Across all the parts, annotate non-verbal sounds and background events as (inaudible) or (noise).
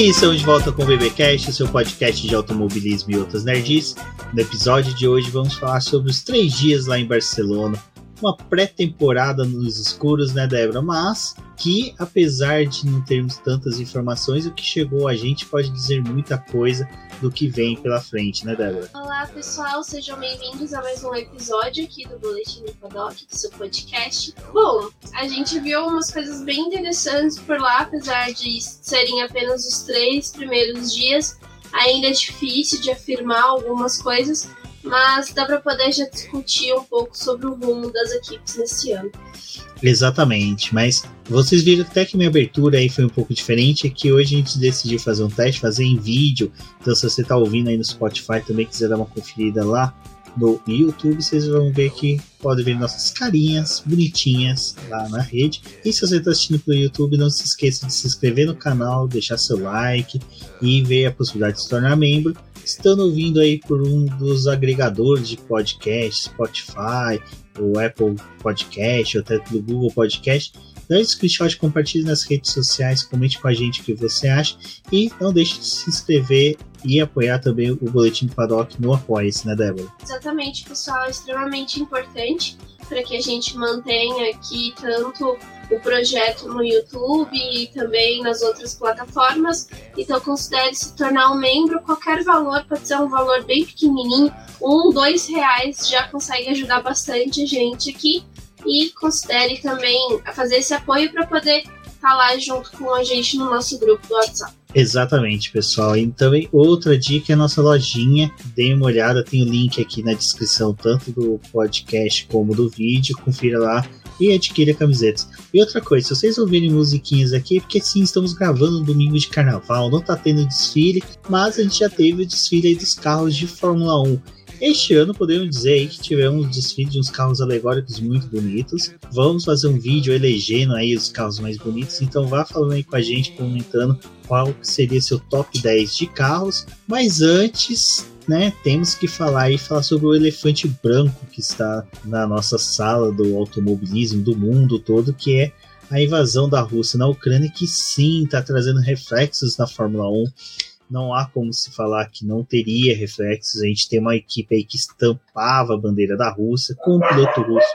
E estamos de volta com o BBcast, seu podcast de automobilismo e outras nerds. No episódio de hoje vamos falar sobre os três dias lá em Barcelona, uma pré-temporada nos escuros, né, Débora? Mas que, apesar de não termos tantas informações, o que chegou a gente pode dizer muita coisa do que vem pela frente, né, Débora? Olá, pessoal, sejam bem-vindos a mais um episódio aqui do Boletim do Paddock, do seu podcast. Bom, a gente viu umas coisas bem interessantes por lá, apesar de serem apenas os três primeiros dias. Ainda é difícil de afirmar algumas coisas, mas dá para poder já discutir um pouco sobre o rumo das equipes nesse ano. Exatamente, mas vocês viram até que minha abertura aí foi um pouco diferente, é que hoje a gente decidiu fazer um teste, fazer em vídeo. Então se você está ouvindo aí no Spotify também quiser dar uma conferida lá no YouTube, vocês vão ver que pode ver nossas carinhas bonitinhas lá na rede. E se você está assistindo pelo YouTube, não se esqueça de se inscrever no canal, deixar seu like e ver a possibilidade de se tornar membro. Estando ouvindo aí por um dos agregadores de podcast, Spotify, o Apple Podcast, ou até do Google Podcast, dá um screenshot, compartilhe nas redes sociais, comente com a gente o que você acha e não deixe de se inscrever e apoiar também o Boletim Paddock no Apoia-se, né, Débora? Exatamente, pessoal, extremamente importante para que a gente mantenha aqui tanto o projeto no YouTube e também nas outras plataformas. Então considere se tornar um membro, qualquer valor, pode ser um valor bem pequenininho, um, dois reais já consegue ajudar bastante a gente aqui. E considere também fazer esse apoio para poder estar tá junto com a gente no nosso grupo do WhatsApp. Exatamente, pessoal. E também outra dica é a nossa lojinha. Deem uma olhada, tem o link aqui na descrição, tanto do podcast como do vídeo. Confira lá e adquira camisetas. E outra coisa, se vocês ouvirem musiquinhas aqui, é porque sim, estamos gravando no domingo de carnaval, não tá tendo desfile, mas a gente já teve o desfile dos carros de Fórmula 1. Este ano podemos dizer que tivemos um desfile de uns carros alegóricos muito bonitos. Vamos fazer um vídeo elegendo aí os carros mais bonitos, então vá falando aí com a gente, comentando qual seria seu top 10 de carros. Mas antes, né, temos que falar e falar sobre o elefante branco que está na nossa sala do automobilismo do mundo todo, que é a invasão da Rússia na Ucrânia, que sim está trazendo reflexos na Fórmula 1 não há como se falar que não teria reflexos. A gente tem uma equipe aí que estampava a bandeira da Rússia com um piloto russo.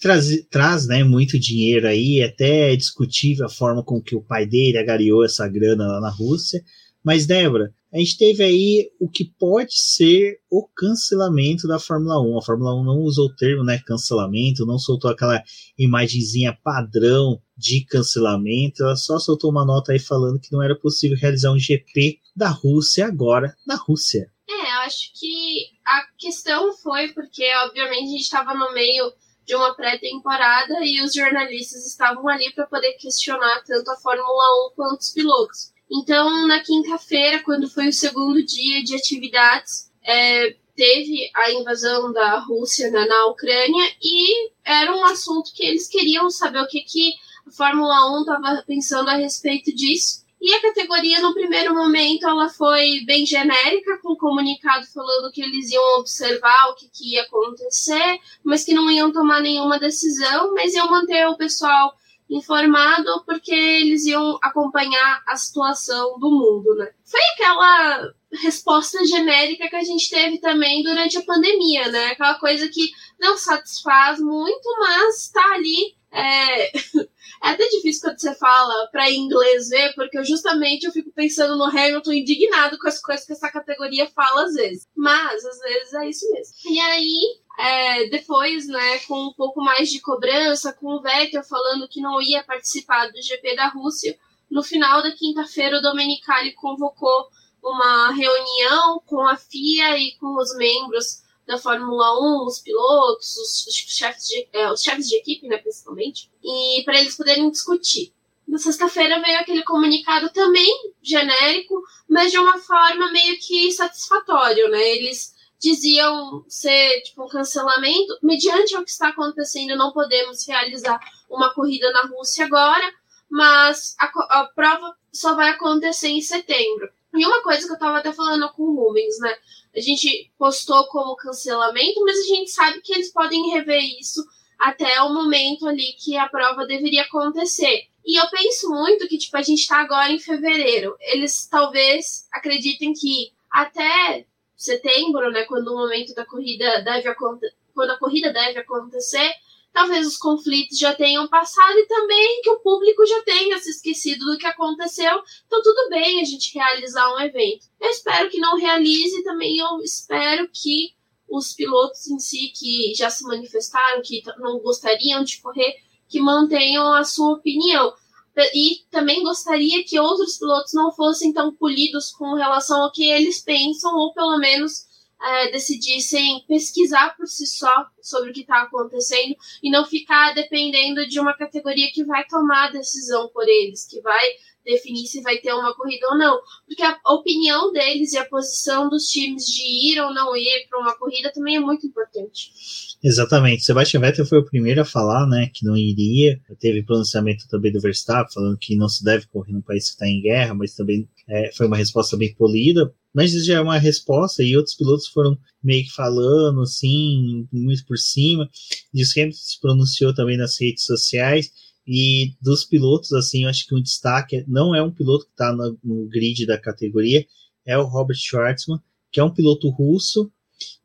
Traz, traz né, muito dinheiro aí, até é discutível a forma com que o pai dele agariou essa grana lá na Rússia. Mas, Débora, a gente teve aí o que pode ser o cancelamento da Fórmula 1. A Fórmula 1 não usou o termo né, cancelamento, não soltou aquela imagenzinha padrão de cancelamento, ela só soltou uma nota aí falando que não era possível realizar um GP da Rússia agora na Rússia. É, eu acho que a questão foi porque, obviamente, a gente estava no meio de uma pré-temporada e os jornalistas estavam ali para poder questionar tanto a Fórmula 1 quanto os pilotos. Então, na quinta-feira, quando foi o segundo dia de atividades, é, teve a invasão da Rússia na, na, Ucrânia e era um assunto que eles queriam saber o que, que a Fórmula 1 estava pensando a respeito disso. E a categoria, no primeiro momento, ela foi bem genérica, com um comunicado falando que eles iam observar o que, que ia acontecer, mas que não iam tomar nenhuma decisão, mas iam manter o pessoal informado porque eles iam acompanhar a situação do mundo, né? Foi aquela resposta genérica que a gente teve também durante a pandemia, né? Aquela coisa que não satisfaz muito, mas tá ali. É... é até difícil quando você fala para inglês ver, porque eu justamente eu fico pensando no Hamilton indignado com as coisas que essa categoria fala às vezes. Mas às vezes é isso mesmo. E aí é, depois, né, com um pouco mais de cobrança, com o Vettel falando que não ia participar do GP da Rússia, no final da quinta-feira o Domenicali convocou uma reunião com a FIA e com os membros da Fórmula 1, os pilotos, os, os chefes, de, é, os chefes de equipe, né, principalmente, e para eles poderem discutir. Na sexta-feira veio aquele comunicado também genérico, mas de uma forma meio que satisfatório, né? Eles diziam ser tipo um cancelamento. Mediante o que está acontecendo, não podemos realizar uma corrida na Rússia agora, mas a, a prova só vai acontecer em setembro. E uma coisa que eu estava até falando com o Rubens, né? A gente postou como cancelamento, mas a gente sabe que eles podem rever isso até o momento ali que a prova deveria acontecer. E eu penso muito que, tipo, a gente tá agora em fevereiro. Eles talvez acreditem que até setembro, né, quando o momento da corrida deve quando a corrida deve acontecer, talvez os conflitos já tenham passado e também que o público já tenha se esquecido do que aconteceu. Então, tudo bem a gente realizar um evento. Eu espero que não realize, também eu espero que os pilotos em si que já se manifestaram, que não gostariam de correr, que mantenham a sua opinião. E também gostaria que outros pilotos não fossem tão polidos com relação ao que eles pensam, ou pelo menos é, decidissem pesquisar por si só sobre o que está acontecendo e não ficar dependendo de uma categoria que vai tomar a decisão por eles, que vai definir se vai ter uma corrida ou não. Porque a opinião deles e a posição dos times de ir ou não ir para uma corrida também é muito importante. Exatamente. Sebastian Vettel foi o primeiro a falar, né, que não iria. Teve pronunciamento também do Verstappen falando que não se deve correr num país que está em guerra, mas também é, foi uma resposta bem polida. Mas já é uma resposta e outros pilotos foram meio que falando assim, muito por cima. E o Hamilton se pronunciou também nas redes sociais e dos pilotos, assim, eu acho que um destaque não é um piloto que está no, no, grid da categoria, é o Robert Schwartzman, que é um piloto russo,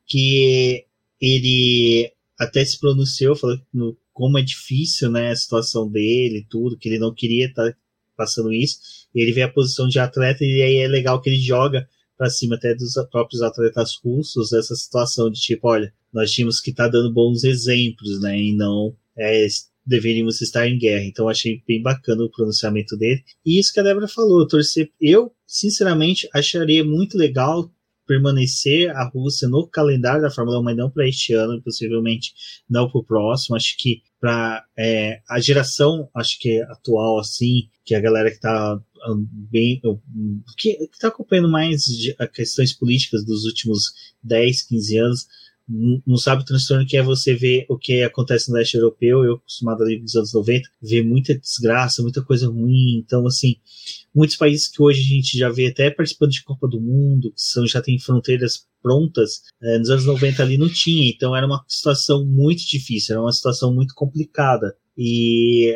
que ele até se pronunciou, falou no, como é difícil né, a situação dele, tudo, que ele não queria estar tá passando isso. E ele vê a posição de atleta e aí é legal que ele joga para cima até dos próprios atletas russos essa situação de tipo, olha, nós tínhamos que estar tá dando bons exemplos, né, e não é, deveríamos estar em guerra. Então achei bem bacana o pronunciamento dele. E isso que a Débora falou, torcer. Eu, sinceramente, acharia muito legal permanecer a Rússia no calendário da Fórmula 1, mas não para este ano, possivelmente não para o próximo. Acho que para é, a geração, acho que atual, assim, que a galera que está bem que está acompanhando mais questões políticas dos últimos 10, 15 anos, não sabe o transtorno que é você ver o que acontece no leste europeu. Eu, acostumado ali nos anos 90, ver muita desgraça, muita coisa ruim. Então, assim, muitos países que hoje a gente já vê até participando de Copa do Mundo, que são, já tem fronteiras prontas, é, nos anos 90 ali não tinha. Então, era uma situação muito difícil, era uma situação muito complicada. E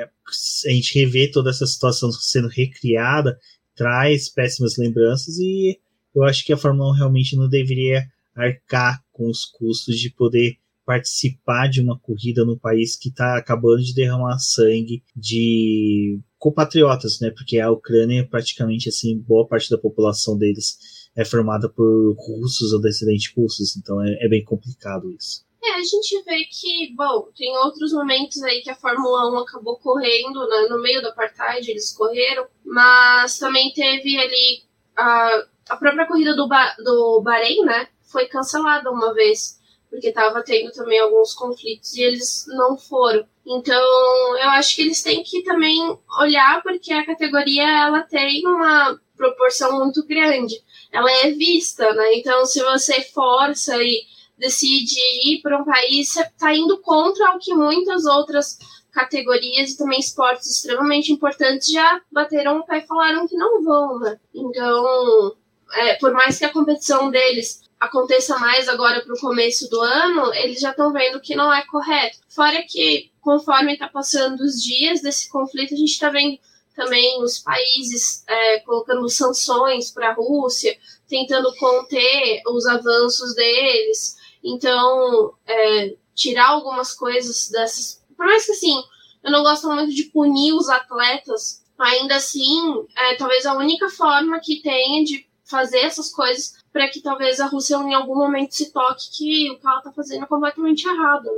a gente rever toda essa situação sendo recriada traz péssimas lembranças e eu acho que a Fórmula 1 realmente não deveria arcar com os custos de poder participar de uma corrida no país que está acabando de derramar sangue de compatriotas, né? Porque a Ucrânia praticamente assim boa parte da população deles é formada por russos ou descendentes russos, então é, é bem complicado isso. É, a gente vê que, bom, tem outros momentos aí que a Fórmula 1 acabou correndo, né, no meio do apartheid, eles correram, mas também teve ali a, a própria corrida do, ba, do Bahrein, né, foi cancelada uma vez, porque estava tendo também alguns conflitos e eles não foram. Então, eu acho que eles têm que também olhar porque a categoria ela tem uma proporção muito grande. Ela é vista, né? Então, se você força e decide ir para um país, você está indo contra o que muitas outras categorias e também esportes extremamente importantes já bateram o pé e falaram que não vão, né? Então, é, por mais que a competição deles aconteça mais agora para o começo do ano, eles já estão vendo que não é correto. Fora que, conforme está passando os dias desse conflito, a gente está vendo também os países é, colocando sanções para a Rússia, tentando conter os avanços deles. Então, é, tirar algumas coisas dessas. Por mais que assim, eu não gosto muito de punir os atletas, ainda assim, é, talvez a única forma que tenha de fazer essas coisas para que talvez a Rússia em algum momento se toque que o que ela está fazendo é completamente errado.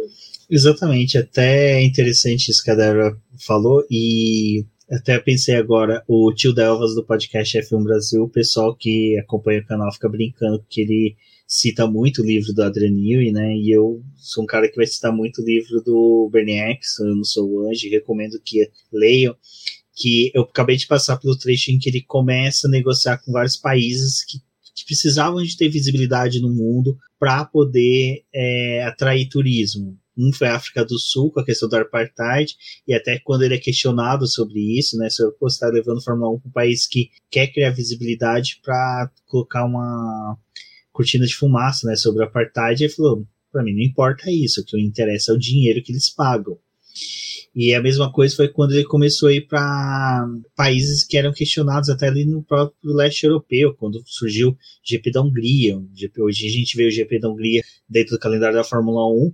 Exatamente, até é interessante isso que a Débora falou e até pensei agora, o tio Delvas do podcast F1 Brasil, o pessoal que acompanha o canal fica brincando que ele cita muito o livro do Adrian Newey, né? E eu sou um cara que vai citar muito o livro do Bernie Eccleston, Eu Não Sou o Anjo, recomendo que leiam que eu acabei de passar pelo trecho em que ele começa a negociar com vários países que que precisavam de ter visibilidade no mundo para poder é, atrair turismo. Um foi a África do Sul, com a questão do apartheid, e até quando ele é questionado sobre isso, né, sobre você está levando Fórmula 1 para um país que quer criar visibilidade para colocar uma cortina de fumaça né, sobre o apartheid, ele falou: para mim não importa isso, o que me interessa é o dinheiro que eles pagam. E a mesma coisa foi quando ele começou a ir para países que eram questionados até ali no próprio leste europeu, quando surgiu o GP da Hungria. Hoje a gente vê o GP da Hungria dentro do calendário da Fórmula 1.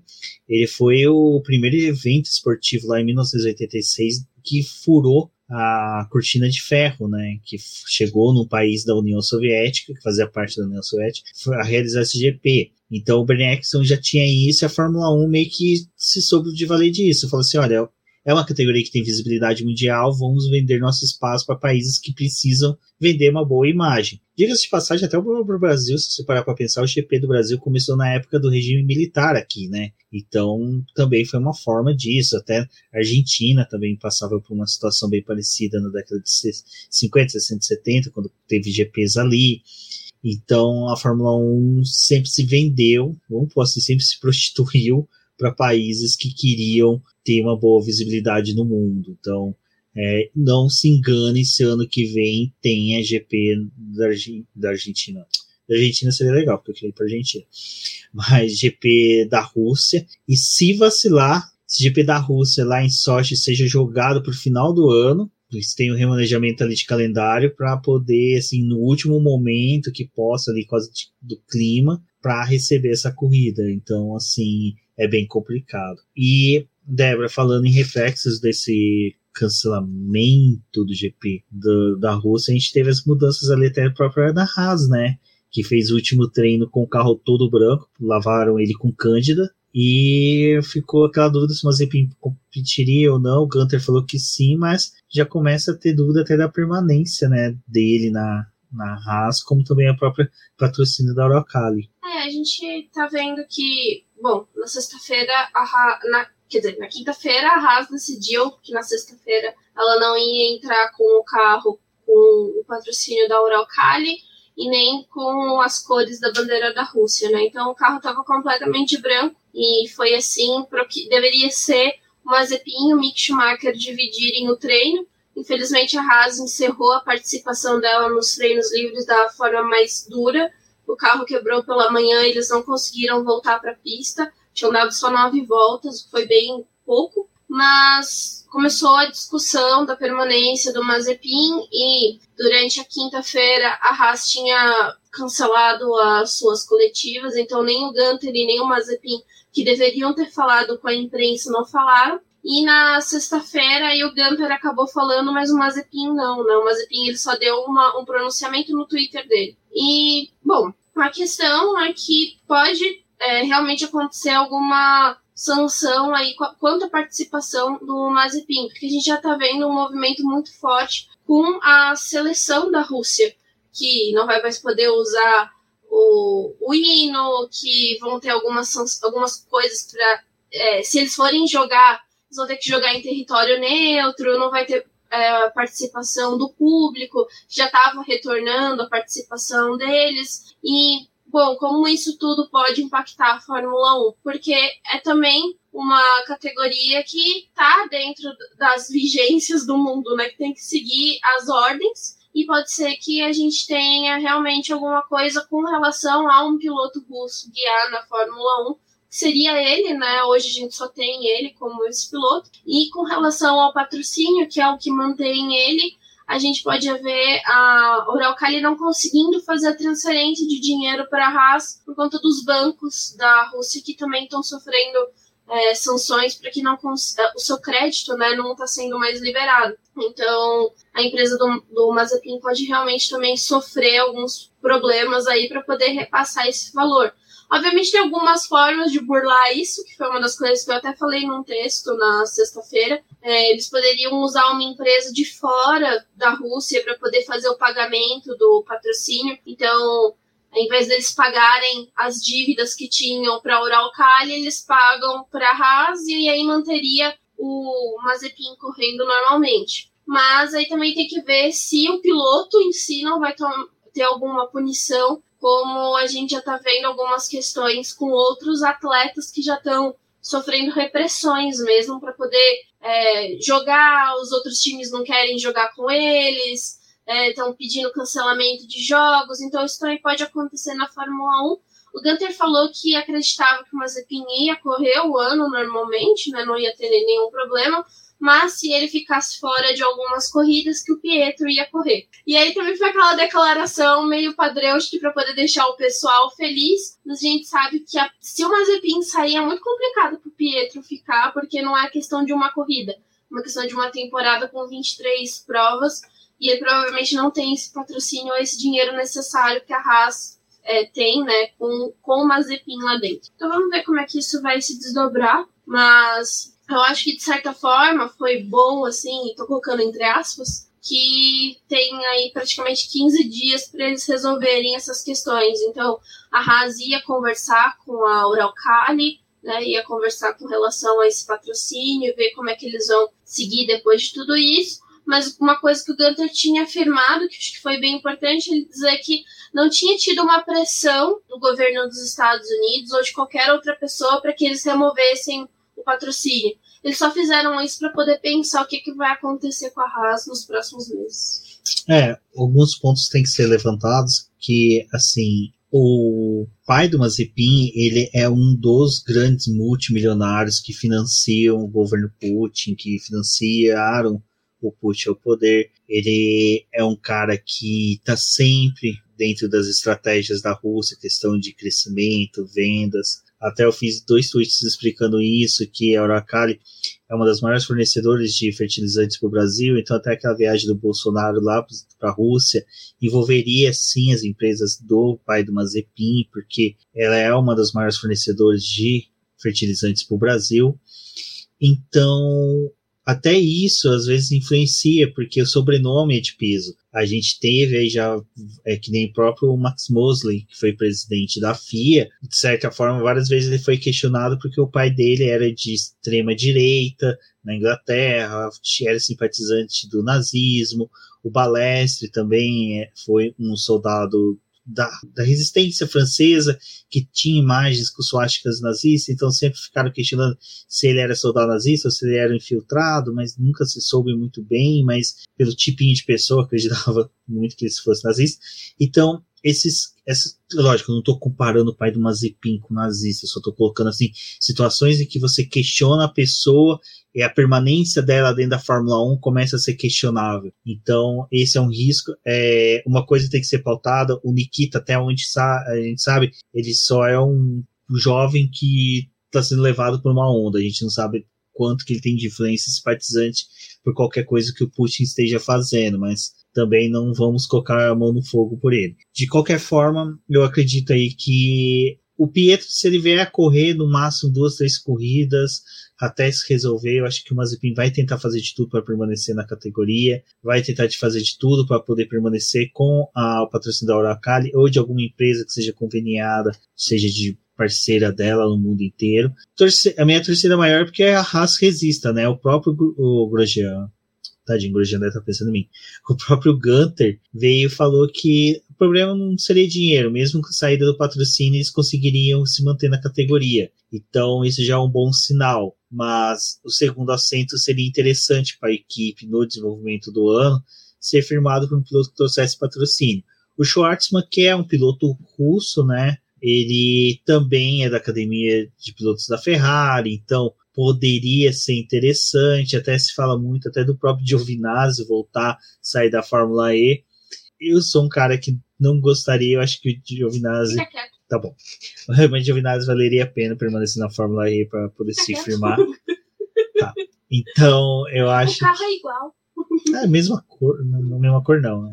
Ele foi o primeiro evento esportivo lá em 1986 que furou a cortina de ferro, né, que chegou num país da União Soviética, que fazia parte da União Soviética, a realizar esse GP. Então o Bernie Eccleston já tinha isso e a Fórmula 1 meio que se soube de valer disso. Falou assim, olha, é uma categoria que tem visibilidade mundial, vamos vender nosso espaço para países que precisam vender uma boa imagem. Diga-se de passagem, até o Brasil, se você parar para pensar, o GP do Brasil começou na época do regime militar aqui, né? Então também foi uma forma disso. Até a Argentina também passava por uma situação bem parecida na década de 50, 60, 70, quando teve GPs ali. Então a Fórmula 1 sempre se vendeu, vamos assim, sempre se prostituiu para países que queriam ter uma boa visibilidade no mundo. Então, é, não se engane se ano que vem tem a GP da, da Argentina. Da Argentina seria legal, porque eu queria ir para Argentina. Mas GP da Rússia. E se vacilar, se GP da Rússia lá em Sochi seja jogado para o final do ano, eles têm um remanejamento ali de calendário para poder, assim, no último momento que possa, ali quase do clima, para receber essa corrida. Então, assim, é bem complicado. E, Débora, falando em reflexos desse cancelamento do GP do, da Rússia, a gente teve as mudanças ali até própria da Haas, né? Que fez o último treino com o carro todo branco, lavaram ele com Cândida, e ficou aquela dúvida se o Mazepin competiria ou não. O Gunter falou que sim, mas já começa a ter dúvida até da permanência né, dele na, na Haas, como também a própria patrocínio da Orocali. É, a gente tá vendo que, bom, na sexta-feira, na, quer dizer, na quinta-feira a Haas decidiu que na sexta-feira ela não ia entrar com o carro com o patrocínio da Uralkali e nem com as cores da bandeira da Rússia, né? Então o carro estava completamente branco e foi assim para o que deveria ser o Mazepin e o Mick Schumacher dividirem o treino Infelizmente, a Haas encerrou a participação dela nos treinos livres da forma mais dura. O carro quebrou pela manhã, eles não conseguiram voltar para a pista. Tinham dado só nove voltas, foi bem pouco. Mas começou a discussão da permanência do Mazepin e durante a quinta-feira a Haas tinha cancelado as suas coletivas, então nem o Gunter e nem o Mazepin, que deveriam ter falado com a imprensa, não falaram. E na sexta-feira o Gunter acabou falando, mas o Mazepin não, né? O Mazepin ele só deu uma, um pronunciamento no Twitter dele. E, bom, a questão é que pode é, realmente acontecer alguma sanção aí quanto à participação do Mazepin, porque a gente já está vendo um movimento muito forte com a seleção da Rússia, que não vai mais poder usar o, o hino, que vão ter algumas, algumas coisas para. É, se eles forem jogar eles vão ter que jogar em território neutro, não vai ter é, participação do público, já estava retornando a participação deles. E, bom, como isso tudo pode impactar a Fórmula 1? Porque é também uma categoria que está dentro das vigências do mundo, né? Que tem que seguir as ordens. E pode ser que a gente tenha realmente alguma coisa com relação a um piloto russo guiar na Fórmula 1 seria ele, né? Hoje a gente só tem ele como esse piloto. E com relação ao patrocínio, que é o que mantém ele, a gente pode ver a Uralkali não conseguindo fazer a transferência de dinheiro para a Haas por conta dos bancos da Rússia que também estão sofrendo é, sanções para que não é, o seu crédito né, não está sendo mais liberado. Então a empresa do, do Mazepin pode realmente também sofrer alguns problemas aí para poder repassar esse valor. Obviamente tem algumas formas de burlar isso, que foi uma das coisas que eu até falei num texto na sexta-feira. É, eles poderiam usar uma empresa de fora da Rússia para poder fazer o pagamento do patrocínio. Então, ao invés deles pagarem as dívidas que tinham para a Uralkali, eles pagam para a Haas e aí manteria o Mazepin correndo normalmente. Mas aí também tem que ver se o piloto em si não vai ter alguma punição como a gente já está vendo algumas questões com outros atletas que já estão sofrendo repressões mesmo para poder é, jogar, os outros times não querem jogar com eles, estão é, pedindo cancelamento de jogos, então isso também pode acontecer na Fórmula 1. O Gunter falou que acreditava que o Mazepin ia correr o ano normalmente, né, não ia ter nenhum problema, mas se ele ficasse fora de algumas corridas, que o Pietro ia correr. E aí também foi aquela declaração meio padrão de que para poder deixar o pessoal feliz, mas a gente sabe que a, se o Mazepin sair é muito complicado para o Pietro ficar, porque não é questão de uma corrida, é uma questão de uma temporada com 23 provas, e ele provavelmente não tem esse patrocínio ou esse dinheiro necessário que a Haas é, tem, né, com, com o Mazepin lá dentro. Então vamos ver como é que isso vai se desdobrar, mas eu acho que de certa forma foi bom, assim, tô colocando entre aspas, que tem aí praticamente 15 dias para eles resolverem essas questões. Então, a Haas ia conversar com a Uralcali, né, ia conversar com relação a esse patrocínio, ver como é que eles vão seguir depois de tudo isso. Mas uma coisa que o Gunter tinha afirmado, que acho que foi bem importante, ele dizer que não tinha tido uma pressão do governo dos Estados Unidos ou de qualquer outra pessoa para que eles removessem patrocínio. Eles só fizeram isso para poder pensar o que, que vai acontecer com a Haas nos próximos meses. É, alguns pontos têm que ser levantados, que, assim, o pai do Mazepin, ele é um dos grandes multimilionários que financiam o governo Putin, que financiaram o Putin ao poder. Ele é um cara que está sempre dentro das estratégias da Rússia, questão de crescimento, vendas, até eu fiz dois tweets explicando isso, que a Uracali é uma das maiores fornecedoras de fertilizantes para o Brasil, então até aquela viagem do Bolsonaro lá para a Rússia envolveria sim as empresas do pai do Mazepin, porque ela é uma das maiores fornecedoras de fertilizantes para o Brasil. Então, até isso às vezes influencia, porque o sobrenome é de peso. A gente teve aí já, é que nem o próprio Max Mosley, que foi presidente da FIA, de certa forma, várias vezes ele foi questionado porque o pai dele era de extrema direita na Inglaterra, era simpatizante do nazismo. O Balestre também é, foi um soldado da, da, resistência francesa, que tinha imagens com suásticas nazistas, então sempre ficaram questionando se ele era soldado nazista ou se ele era infiltrado, mas nunca se soube muito bem, mas pelo tipinho de pessoa (laughs) acreditava muito que ele fosse nazista. Então, esses, esses lógico, eu não estou comparando o pai do Mazepin com o nazista, só estou colocando assim situações em que você questiona a pessoa e a permanência dela dentro da Fórmula 1 começa a ser questionável. Então, esse é um risco. É, uma coisa tem que ser pautada. O Nikita, até onde a gente sabe, ele só é um jovem que está sendo levado por uma onda. A gente não sabe quanto que ele tem de influência simpatizante por qualquer coisa que o Putin esteja fazendo, mas também não vamos colocar a mão no fogo por ele. De qualquer forma, eu acredito aí que o Pietro, se ele vier a correr no máximo duas, três corridas, até se resolver, eu acho que o Mazepin vai tentar fazer de tudo para permanecer na categoria, vai tentar de fazer de tudo para poder permanecer com a, o patrocínio da Oracali ou de alguma empresa que seja conveniada, seja de parceira dela no mundo inteiro. Torce, a minha torcida maior é porque a Haas resista, né? O próprio o Grosjean, tadinho, o Grosjean deve estar pensando em mim. O próprio Gunter veio e falou que o problema não seria dinheiro, mesmo com a saída do patrocínio eles conseguiriam se manter na categoria. Então isso já é um bom sinal mas o segundo assento seria interessante para a equipe no desenvolvimento do ano ser firmado por um piloto que trouxesse patrocínio. O Schwartzman, que é um piloto russo, né? Ele também é da academia de pilotos da Ferrari, então poderia ser interessante. Até se fala muito até do próprio Giovinazzi voltar, sair da Fórmula E. Eu sou um cara que não gostaria, eu acho que o Giovinazzi Tá bom. (laughs) Realmente Giovinazzi valeria a pena permanecer na Fórmula E para poder se firmar. Tá. Então, eu acho. O carro é igual. É a mesma cor, não a mesma cor, não. Né?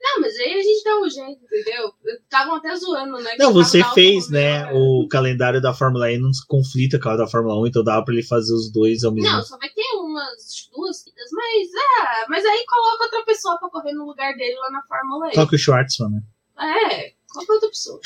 Não, mas aí a gente dá um jeito, entendeu? Estavam até zoando, né? Não, você fez, né? O calendário da Fórmula E não se conflita com a da Fórmula 1, então dá pra ele fazer os dois ao mesmo tempo. Não, só vai ter umas duas vidas, mas é. Mas aí coloca outra pessoa pra correr no lugar dele lá na Fórmula E. Coloca o Schwartzman, né? É, coloca outra pessoa.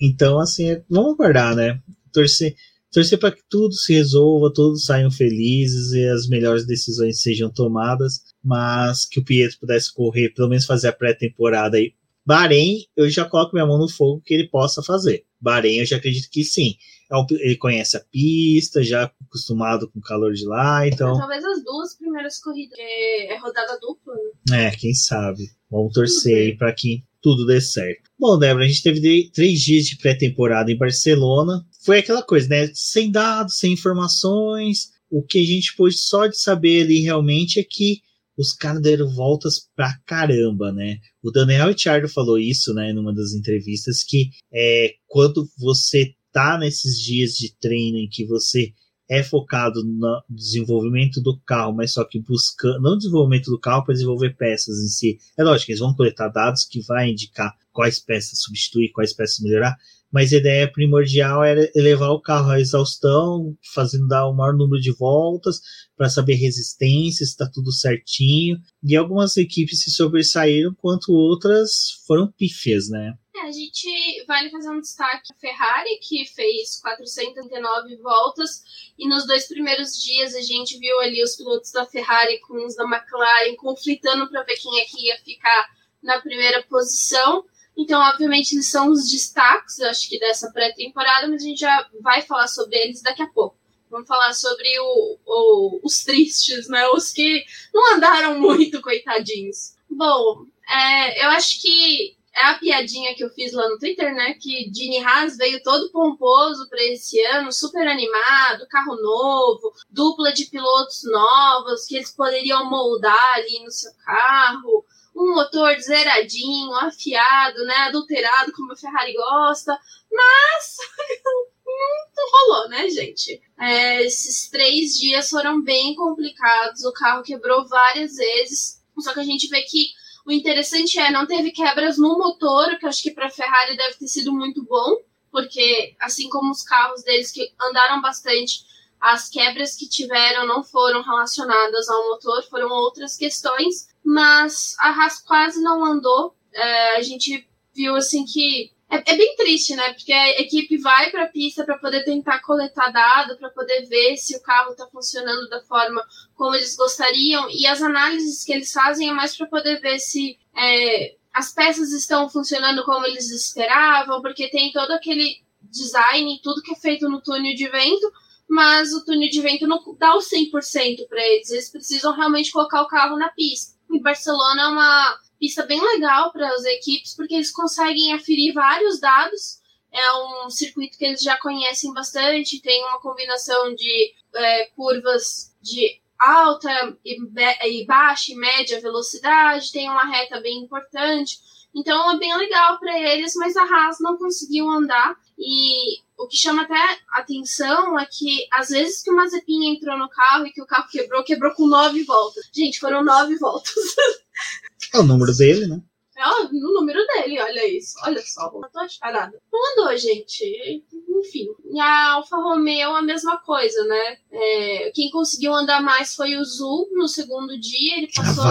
Então, assim, vamos aguardar, né? Torcer, torcer para que tudo se resolva, todos saiam felizes e as melhores decisões sejam tomadas, mas que o Pietro pudesse correr, pelo menos fazer a pré-temporada aí. Bahrein, eu já coloco minha mão no fogo que ele possa fazer. Bahrein, eu já acredito que sim. É ele conhece a pista, já acostumado com o calor de lá, então. Talvez as duas primeiras corridas, é rodada dupla, né? É, quem sabe. Vamos torcer aí para que tudo dê certo. Bom, Débora, a gente teve três dias de pré-temporada em Barcelona. Foi aquela coisa, né? Sem dados, sem informações. O que a gente pôde só de saber ali realmente é que os caras deram voltas pra caramba, né? O Daniel Ricciardo falou isso, né, numa das entrevistas, que é, quando você tá nesses dias de treino em que você é focado no desenvolvimento do carro, mas só que buscando, não desenvolvimento do carro para desenvolver peças em si. É lógico, eles vão coletar dados que vai indicar quais peças substituir, quais peças melhorar, mas a ideia primordial era elevar o carro à exaustão, fazendo dar o maior número de voltas para saber resistência, se está tudo certinho. E algumas equipes se sobressaíram, enquanto outras foram pífias, né? É, a gente vale fazer um destaque a Ferrari, que fez 439 voltas, e nos dois primeiros dias a gente viu ali os pilotos da Ferrari com os da McLaren conflitando para ver quem é que ia ficar na primeira posição. Então, obviamente, eles são os destaques, acho que, dessa pré-temporada, mas a gente já vai falar sobre eles daqui a pouco. Vamos falar sobre o, o, os tristes, né? Os que não andaram muito, coitadinhos. Bom, é, eu acho que é a piadinha que eu fiz lá no Twitter, né? Que Gini Haas veio todo pomposo para esse ano, super animado, carro novo, dupla de pilotos novos que eles poderiam moldar ali no seu carro um motor zeradinho, afiado, né, adulterado como a Ferrari gosta, mas (laughs) não rolou, né, gente? É, esses três dias foram bem complicados, o carro quebrou várias vezes, só que a gente vê que o interessante é não teve quebras no motor, que acho que para a Ferrari deve ter sido muito bom, porque assim como os carros deles que andaram bastante, as quebras que tiveram não foram relacionadas ao motor, foram outras questões mas a Haas quase não andou. É, a gente viu assim que é, é, bem triste, né? Porque a equipe vai para a pista para poder tentar coletar dado, para poder ver se o carro está funcionando da forma como eles gostariam, e as análises que eles fazem é mais para poder ver se é, as peças estão funcionando como eles esperavam, porque tem todo aquele design, tudo que é feito no túnel de vento, mas o túnel de vento não dá o 100% para eles, eles precisam realmente colocar o carro na pista. E Barcelona é uma pista bem legal para as equipes, porque eles conseguem aferir vários dados. É um circuito que eles já conhecem bastante, tem uma combinação de é, curvas de alta e, e baixa e média velocidade, tem uma reta bem importante. Então é bem legal para eles, mas a Haas não conseguiu andar. E o que chama até atenção é que às vezes que o Mazepin entrou no carro e que o carro quebrou, quebrou com nove voltas. Gente, foram nove voltas. É o número dele, né? É o número dele, olha isso. Olha só, não tô parada. Não andou, gente. Enfim. E a Alfa Romeo a mesma coisa, né? É, quem conseguiu andar mais foi o Zul no segundo dia. Ele passou,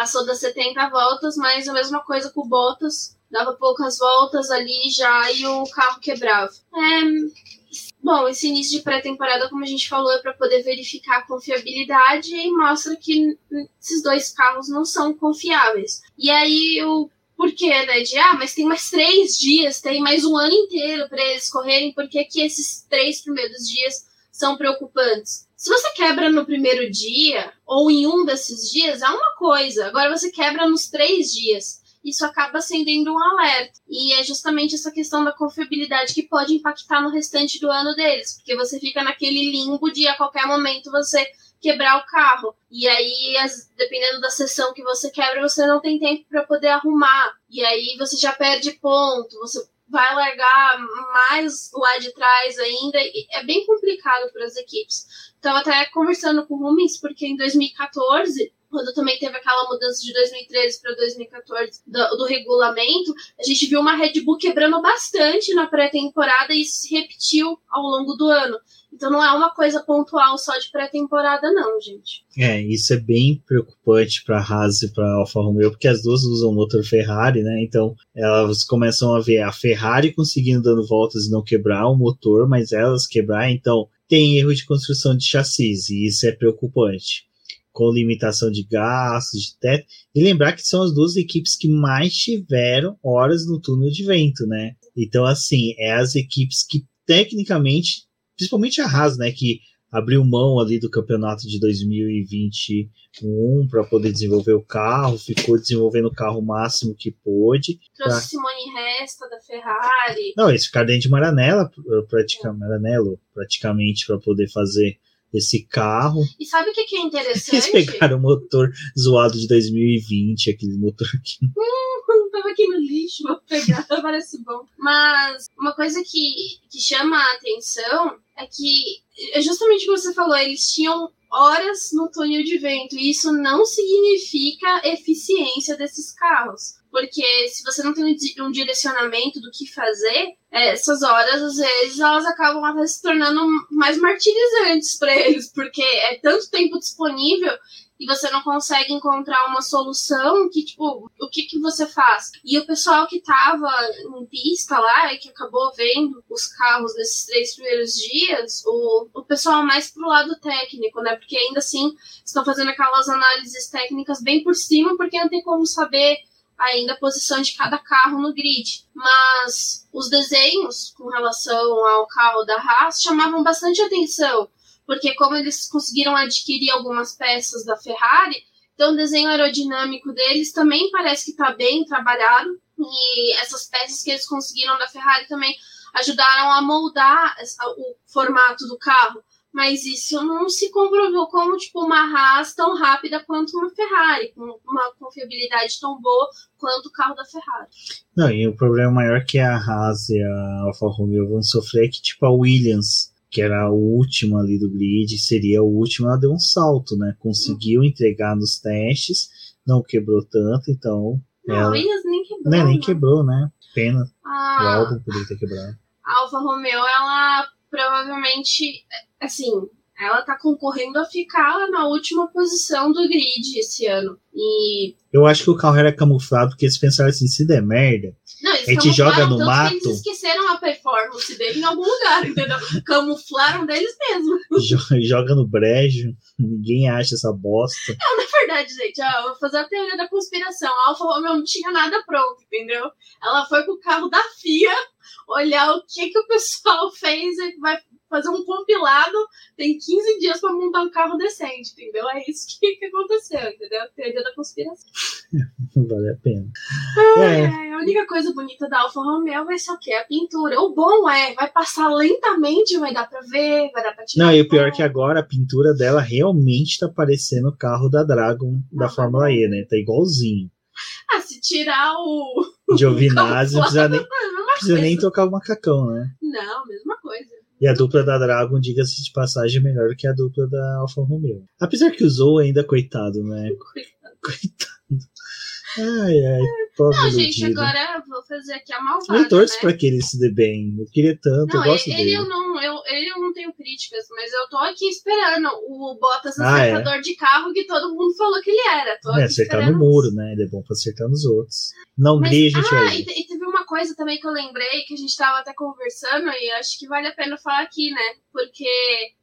passou das 70 voltas, mas a mesma coisa com o Bottas dava poucas voltas ali já e o carro quebrava. É, Bom, esse início de pré-temporada, como a gente falou, é para poder verificar a confiabilidade e mostra que esses dois carros não são confiáveis. E aí o porquê, né? De ah, mas tem mais três dias, tem mais um ano inteiro para eles correrem, por que, que esses três primeiros dias são preocupantes? Se você quebra no primeiro dia, ou em um desses dias, é uma coisa. Agora você quebra nos três dias isso acaba acendendo um alerta. E é justamente essa questão da confiabilidade que pode impactar no restante do ano deles, porque você fica naquele limbo de a qualquer momento você quebrar o carro. E aí, dependendo da sessão que você quebra, você não tem tempo para poder arrumar. E aí você já perde ponto, você vai largar mais lá de trás ainda. é bem complicado para as equipes. Estava até conversando com o Rumens, porque em 2014 quando também teve aquela mudança de 2013 para 2014 do, do, regulamento, a gente viu uma Red Bull quebrando bastante na pré-temporada e isso se repetiu ao longo do ano. Então não é uma coisa pontual só de pré-temporada, não, gente. É, isso é bem preocupante para a Haas e para a Alfa Romeo, porque as duas usam motor Ferrari, né? Então elas começam a ver a Ferrari conseguindo dando voltas e não quebrar o motor, mas elas quebrar, então tem erro de construção de chassis, e isso é preocupante com limitação de gastos, de teto, e lembrar que são as duas equipes que mais tiveram horas no túnel de vento, né? Então, assim, é as equipes que tecnicamente, principalmente a Haas, né, que abriu mão ali do campeonato de 2021 para poder desenvolver o carro, ficou desenvolvendo o carro o máximo que pôde. Trouxe pra... Simone Resta da Ferrari. Não, eles ficaram dentro de Maranello, praticamente, Maranello, praticamente para poder fazer esse carro. E sabe o que, que é (laughs) interessante? Eles pegaram o motor zoado de 2020, aquele motor que. (laughs) Hum, tava aqui no lixo, vou pegar, (laughs) parece bom. Mas uma coisa que, que chama a atenção é que, é justamente o que você falou, eles tinham horas no túnel de vento, e isso não significa eficiência desses carros. Porque se você não tem um direcionamento do que fazer, é, essas horas, às vezes, elas acabam até se tornando mais martirizantes para eles, porque é tanto tempo disponível e você não consegue encontrar uma solução que, tipo, o que, que você faz? E o pessoal que tava em pista lá que acabou vendo os carros nesses três primeiros dias, o, o pessoal mais pro lado técnico, né? Porque ainda assim estão fazendo aquelas análises técnicas bem por cima, porque não tem como saber ainda a posição de cada carro no grid. Mas os desenhos com relação ao carro da Haas chamavam bastante atenção porque como eles conseguiram adquirir algumas peças da Ferrari, então o desenho aerodinâmico deles também parece que está bem trabalhado, e essas peças que eles conseguiram da Ferrari também ajudaram a moldar o formato do carro. Mas isso não se comprovou como tipo uma Haas tão rápida quanto uma Ferrari, com uma confiabilidade tão boa quanto o carro da Ferrari. Não, e o problema maior que a Haas e a Alfa Romeo vão sofrer é que tipo a Williams que era a última ali do grid, seria a última, ela deu um salto, né? Conseguiu entregar nos testes, não quebrou tanto, então. Não, ela... Williams nem quebrou. Né, nem né? quebrou, né? Pena. Ah, o álbum poderia ter quebrado. A Alfa Romeo, ela provavelmente, assim, ela tá concorrendo a ficar na última posição do grid esse ano. E. Eu acho que o carro era camuflado, porque eles pensaram assim, se der merda, Não, a gente joga no mato. eles esqueceram a performance dele em algum lugar, entendeu? Camuflaram deles mesmo. Joga no brejo, ninguém acha essa bosta. Não, na verdade, gente, ó, vou fazer a teoria da conspiração. A Alfa Romeo não tinha nada pronto, entendeu? Ela foi com o carro da FIA olhar o que, que o pessoal (laughs) fez e vai fazer um compilado, tem 15 dias para montar um carro decente, entendeu? É isso que, que aconteceu, entendeu? Teoria da conspiração. (laughs) vale a pena. é. A única coisa bonita da Alfa Romeo vai ser o quê? A pintura. O bom é, vai passar lentamente, vai dar pra ver, vai dar pra tirar. Não, e o pior é que agora a pintura dela realmente tá parecendo o carro da Dragon da ah, Fórmula E, né? Tá igualzinho. Ah, se tirar o. Giovinazzi, não (laughs) precisa nem, precisa nem tocar o macacão, né? Não, mesma coisa. E a dupla da Dragon, diga-se de passagem, é melhor que a dupla da Alfa Romeo. Apesar que usou ainda, coitado, né? Coitado. (laughs) coitado. Ai, ai, pobre Não, gente, agora vou fazer aqui a malvada. Eu torço né? pra que ele se dê bem. Eu queria tanto, não, eu gosto ele, dele. Eu não, eu, ele eu não tenho críticas, mas eu tô aqui esperando o Bottas acertador ah, é? de carro que todo mundo falou que ele era. Tô é, acertar no muro, né? Ele é bom pra acertar nos outros. Não mas, a gente ah, e, e coisa também que eu lembrei, que a gente tava até conversando, e acho que vale a pena falar aqui, né? Porque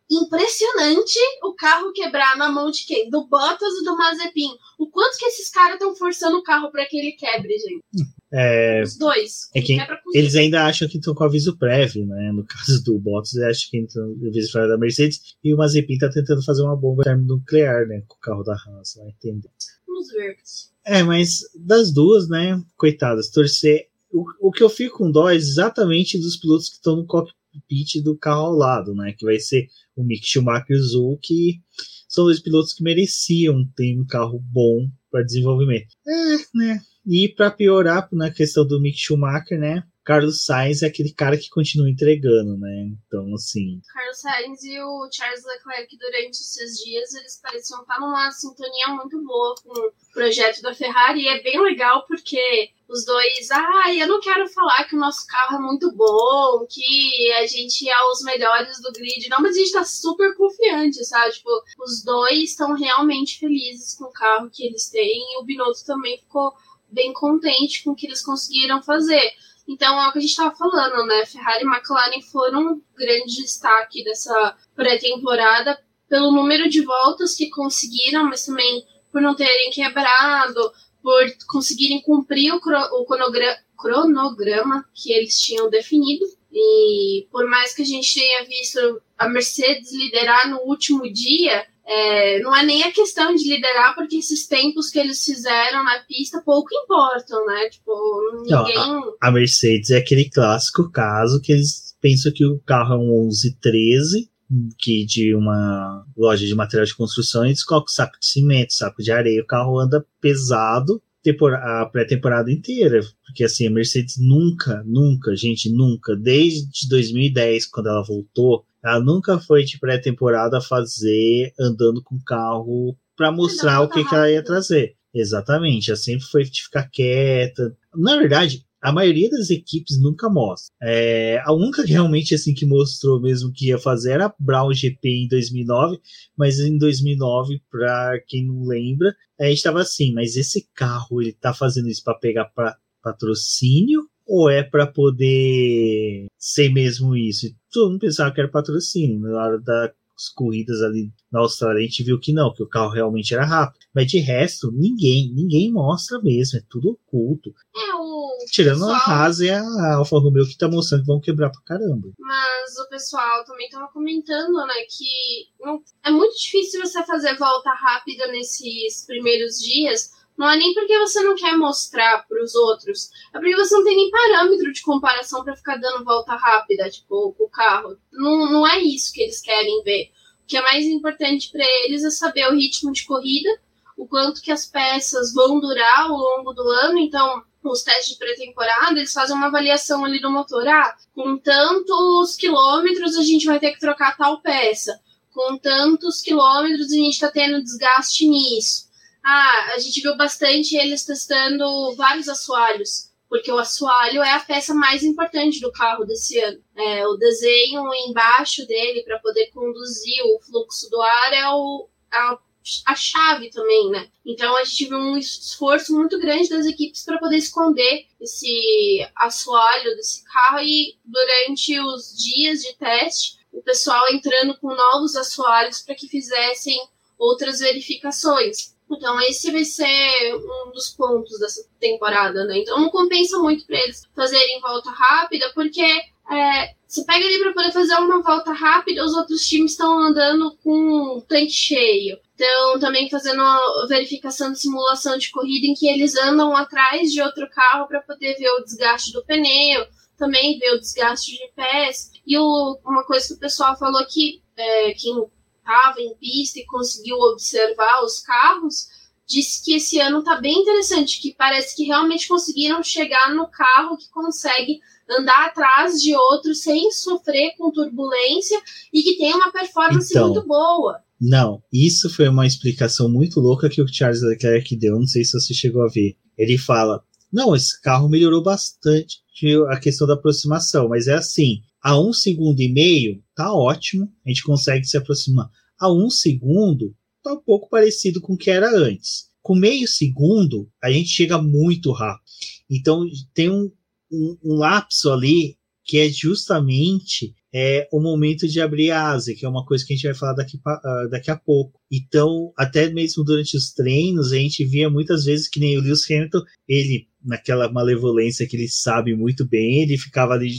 impressionante o carro quebrar na mão de quem? Do Bottas e do Mazepin. O quanto que esses caras estão forçando o carro para que ele quebre, gente? É, os dois. É que eles ainda acham que estão com aviso prévio, né? No caso do Bottas, eles acham que estão com aviso prévio da Mercedes e o Mazepin tá tentando fazer uma bomba nuclear, né? Com o carro da Haas, vai entender. Nos verdes. É, mas das duas, né? Coitadas, torcer. O, que eu fico com dó é exatamente dos pilotos que estão no cockpit do carro ao lado, né? Que vai ser o Mick Schumacher e o Zul, que são dois pilotos que mereciam ter um carro bom para desenvolvimento. É, né? E para piorar na questão do Mick Schumacher, né? Carlos Sainz é aquele cara que continua entregando, né? Então, assim. Carlos Sainz e o Charles Leclerc, durante esses dias, eles pareciam estar numa sintonia muito boa com o projeto da Ferrari. E é bem legal porque os dois, ah, eu não quero falar que o nosso carro é muito bom, que a gente é os melhores do grid, não, mas a gente tá super confiante, sabe? Tipo, os dois estão realmente felizes com o carro que eles têm e o Binotto também ficou bem contente com o que eles conseguiram fazer. Então é o que a gente estava falando, né? Ferrari e McLaren foram um grande destaque dessa pré-temporada pelo número de voltas que conseguiram, mas também por não terem quebrado, por conseguirem cumprir o, cronograma que eles tinham definido. E por mais que a gente tenha visto a Mercedes liderar no último dia, é, não é nem a questão de liderar, porque esses tempos que eles fizeram na pista pouco importam, né? Tipo, ninguém. Não, a, a, Mercedes é aquele clássico caso que eles pensam que o carro é um 1113, que de uma loja de material de construção, eles colocam saco de cimento, saco de areia, o carro anda pesado a pré-temporada inteira. Porque assim, a Mercedes nunca, nunca, gente, nunca, desde 2010, quando ela voltou, ela nunca foi de pré-temporada fazer andando com carro para mostrar o que, que ela ia trazer. Exatamente, ela sempre foi de ficar quieta. Na verdade, a maioria das equipes nunca mostra. É, a única que realmente assim que mostrou mesmo que ia fazer era a Brown GP em 2009, mas em 2009, para quem não lembra, a gente estava assim, mas esse carro ele tá fazendo isso para pegar pra, patrocínio ou é para poder ser mesmo isso? Todo mundo pensava que era patrocínio na hora da corridas ali na Austrália, a gente viu que não, que o carro realmente era rápido. Mas de resto, ninguém, ninguém mostra mesmo, é tudo oculto. É, o Tirando pessoal... a Haas e a Alfa Romeo que tá mostrando que vão quebrar pra caramba. Mas o pessoal também tava comentando, né, que não, é muito difícil você fazer volta rápida nesses primeiros dias, não é nem porque você não quer mostrar para os outros, é porque você não tem nem parâmetro de comparação para ficar dando volta rápida, tipo, com o carro. Não, não é isso que eles querem ver. O que é mais importante para eles é saber o ritmo de corrida, o quanto que as peças vão durar ao longo do ano. Então, os testes de pré-temporada, eles fazem uma avaliação ali do motor. Ah, com tantos quilômetros a gente vai ter que trocar tal peça. Com tantos quilômetros a gente está tendo desgaste nisso ah, a gente viu bastante eles testando vários assoalhos, porque o assoalho é a peça mais importante do carro desse ano. É, o desenho embaixo dele para poder conduzir o fluxo do ar é o, a, a chave também, né? Então a gente viu um esforço muito grande das equipes para poder esconder esse assoalho desse carro e durante os dias de teste, o pessoal entrando com novos assoalhos para que fizessem outras verificações. Então, esse vai ser um dos pontos dessa temporada, né? Então, não compensa muito para eles fazerem volta rápida, porque é, você pega ali para poder fazer uma volta rápida, os outros times estão andando com o tanque cheio. Então, também fazendo uma verificação de simulação de corrida em que eles andam atrás de outro carro para poder ver o desgaste do pneu, também ver o desgaste de pés. E o, uma coisa que o pessoal falou aqui, é, que estava em pista e conseguiu observar os carros, disse que esse ano está bem interessante, que parece que realmente conseguiram chegar no carro que consegue andar atrás de outro sem sofrer com turbulência e que tem uma performance então, muito boa. Não, isso foi uma explicação muito louca que o Charles Leclerc deu, não sei se você chegou a ver. Ele fala: "Não, esse carro melhorou bastante a questão da aproximação, mas é assim, a um segundo e meio tá ótimo, a gente consegue se aproximar. A um segundo tá um pouco parecido com o que era antes. Com meio segundo, a gente chega muito rápido. Então tem um, um, um lapso ali que é justamente é, o momento de abrir a asa, que é uma coisa que a gente vai falar daqui, uh, daqui a pouco. Então, até mesmo durante os treinos, a gente via muitas vezes que nem o Lewis Hamilton, ele, naquela malevolência que ele sabe muito bem, ele ficava ali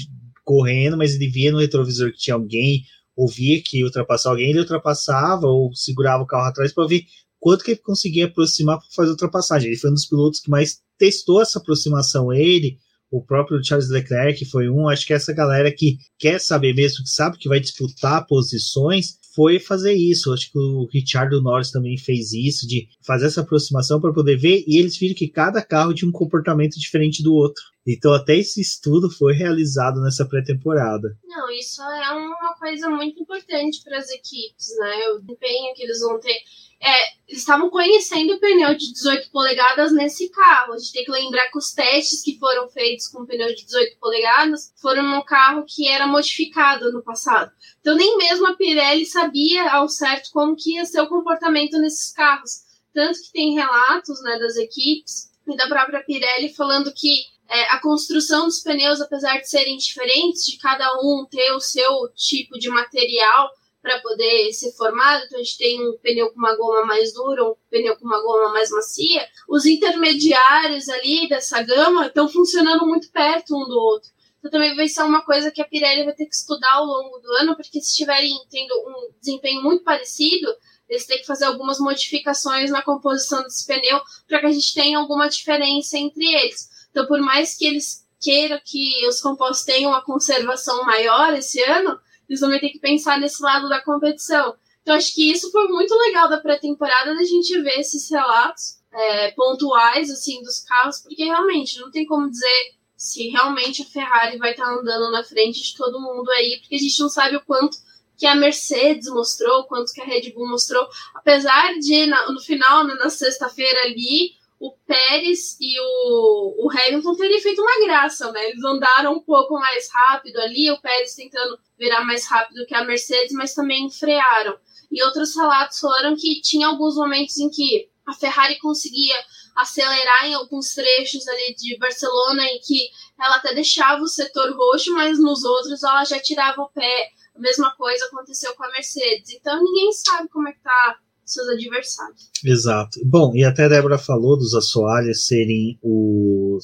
correndo, mas ele via no retrovisor que tinha alguém, ouvia que ia ultrapassar alguém, ele ultrapassava ou segurava o carro atrás para ver quanto que ele conseguia aproximar para fazer a ultrapassagem. Ele foi um dos pilotos que mais testou essa aproximação, ele, o próprio Charles Leclerc foi um, acho que essa galera que quer saber mesmo, que sabe que vai disputar posições, foi fazer isso. Acho que o Richard Norris também fez isso, de fazer essa aproximação para poder ver, e eles viram que cada carro tinha um comportamento diferente do outro. Então, até esse estudo foi realizado nessa pré-temporada. Não, isso é uma coisa muito importante para as equipes, né? O desempenho que eles vão ter é, estavam conhecendo o pneu de 18 polegadas nesse carro. A gente tem que lembrar que os testes que foram feitos com o pneu de 18 polegadas foram no carro que era modificado no passado. Então nem mesmo a Pirelli sabia ao certo como que ia ser o comportamento nesses carros. Tanto que tem relatos né, das equipes e da própria Pirelli falando que é, a construção dos pneus, apesar de serem diferentes, de cada um ter o seu tipo de material, para poder ser formado. Então a gente tem um pneu com uma goma mais dura, um pneu com uma goma mais macia. Os intermediários ali dessa gama estão funcionando muito perto um do outro. Então também vai ser uma coisa que a Pirelli vai ter que estudar ao longo do ano, porque se estiverem tendo um desempenho muito parecido, eles têm que fazer algumas modificações na composição desse pneu para que a gente tenha alguma diferença entre eles. Então, por mais que eles queiram que os compostos tenham uma conservação maior esse ano, eles também têm que pensar nesse lado da competição. Então, acho que isso foi muito legal da pré-temporada, da gente ver esses relatos é, pontuais assim dos carros, porque realmente não tem como dizer se realmente a Ferrari vai estar tá andando na frente de todo mundo aí, porque a gente não sabe o quanto que a Mercedes mostrou, quanto que a Red Bull mostrou, apesar de no final, né, na sexta-feira ali, o Pérez e o, o Hamilton terem feito uma graça, né? Eles andaram um pouco mais rápido ali, o Pérez tentando virar mais rápido que a Mercedes, mas também frearam. E outros relatos foram que tinha alguns momentos em que a Ferrari conseguia acelerar em alguns trechos ali de Barcelona em que ela até deixava o setor roxo, mas nos outros ela já tirava o pé a mesma coisa aconteceu com a Mercedes. Então ninguém sabe como é que tá seus adversários. Exato. Bom, e até a Débora falou dos assoalhos serem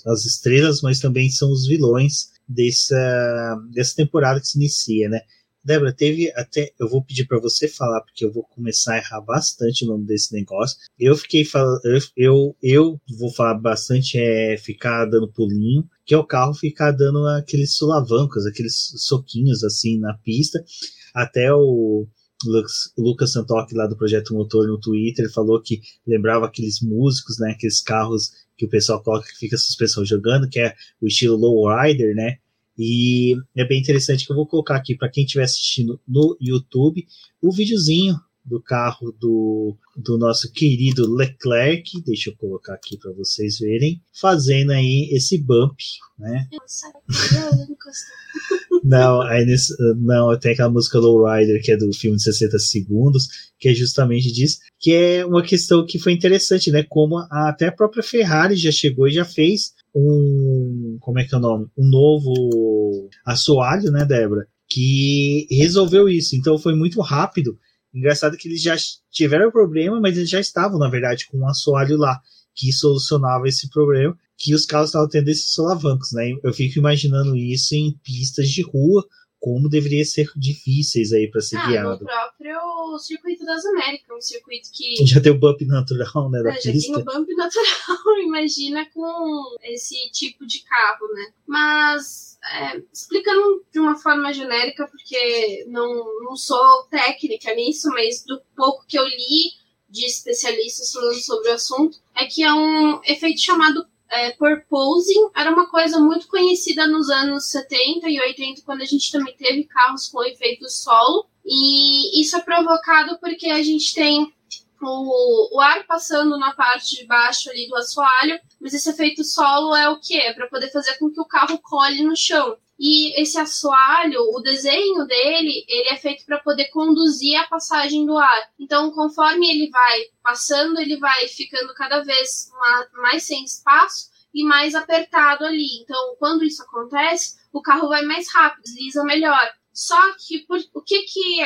as estrelas, mas também são os vilões dessa, dessa temporada que se inicia, né? Débora, teve até. Eu vou pedir para você falar, porque eu vou começar a errar bastante o nome desse negócio. Eu fiquei falando. Eu, eu vou falar bastante é ficar dando pulinho, que é o carro ficar dando aqueles sulavancos, aqueles soquinhos assim na pista. Até o. Lucas, Lucas lá do Projeto Motor no Twitter falou que lembrava aqueles músicos, né, aqueles carros que o pessoal coloca que fica a suspensão jogando, que é o estilo lowrider, né, e é bem interessante que eu vou colocar aqui para quem estiver assistindo no YouTube o videozinho do carro do, do nosso querido Leclerc, deixa eu colocar aqui para vocês verem, fazendo aí esse bump, né? (laughs) não, aí nesse, não, tem aquela música Lowrider que é do filme de 60 segundos, que é justamente disso, que é uma questão que foi interessante, né? Como a, até a própria Ferrari já chegou e já fez um. Como é que é o nome? Um novo assoalho, né, Débora? Que resolveu isso. Então foi muito rápido. Engraçado que eles já tiveram problema, mas eles já estavam, na verdade, com um assoalho lá que solucionava esse problema, que os carros estavam tendo esses solavancos, né? Eu fico imaginando isso em pistas de rua, como deveria ser difíceis aí para ser ah, guiado. No próprio circuito das Américas, um circuito que (laughs) já tem o bump natural, né, da é, pista. Já tem o bump natural, (laughs) imagina com esse tipo de carro, né? Mas é, explicando de uma forma genérica, porque não, não sou técnica nisso, mas do pouco que eu li de especialistas falando sobre o assunto, é que é um efeito chamado é, purposing era uma coisa muito conhecida nos anos 70 e 80, quando a gente também teve carros com efeito solo. E isso é provocado porque a gente tem o, o ar passando na parte de baixo ali do assoalho, mas esse efeito solo é o que? É para poder fazer com que o carro cole no chão. E esse assoalho, o desenho dele, ele é feito para poder conduzir a passagem do ar. Então, conforme ele vai passando, ele vai ficando cada vez mais sem espaço e mais apertado ali. Então, quando isso acontece, o carro vai mais rápido, desliza melhor. Só que por, o que que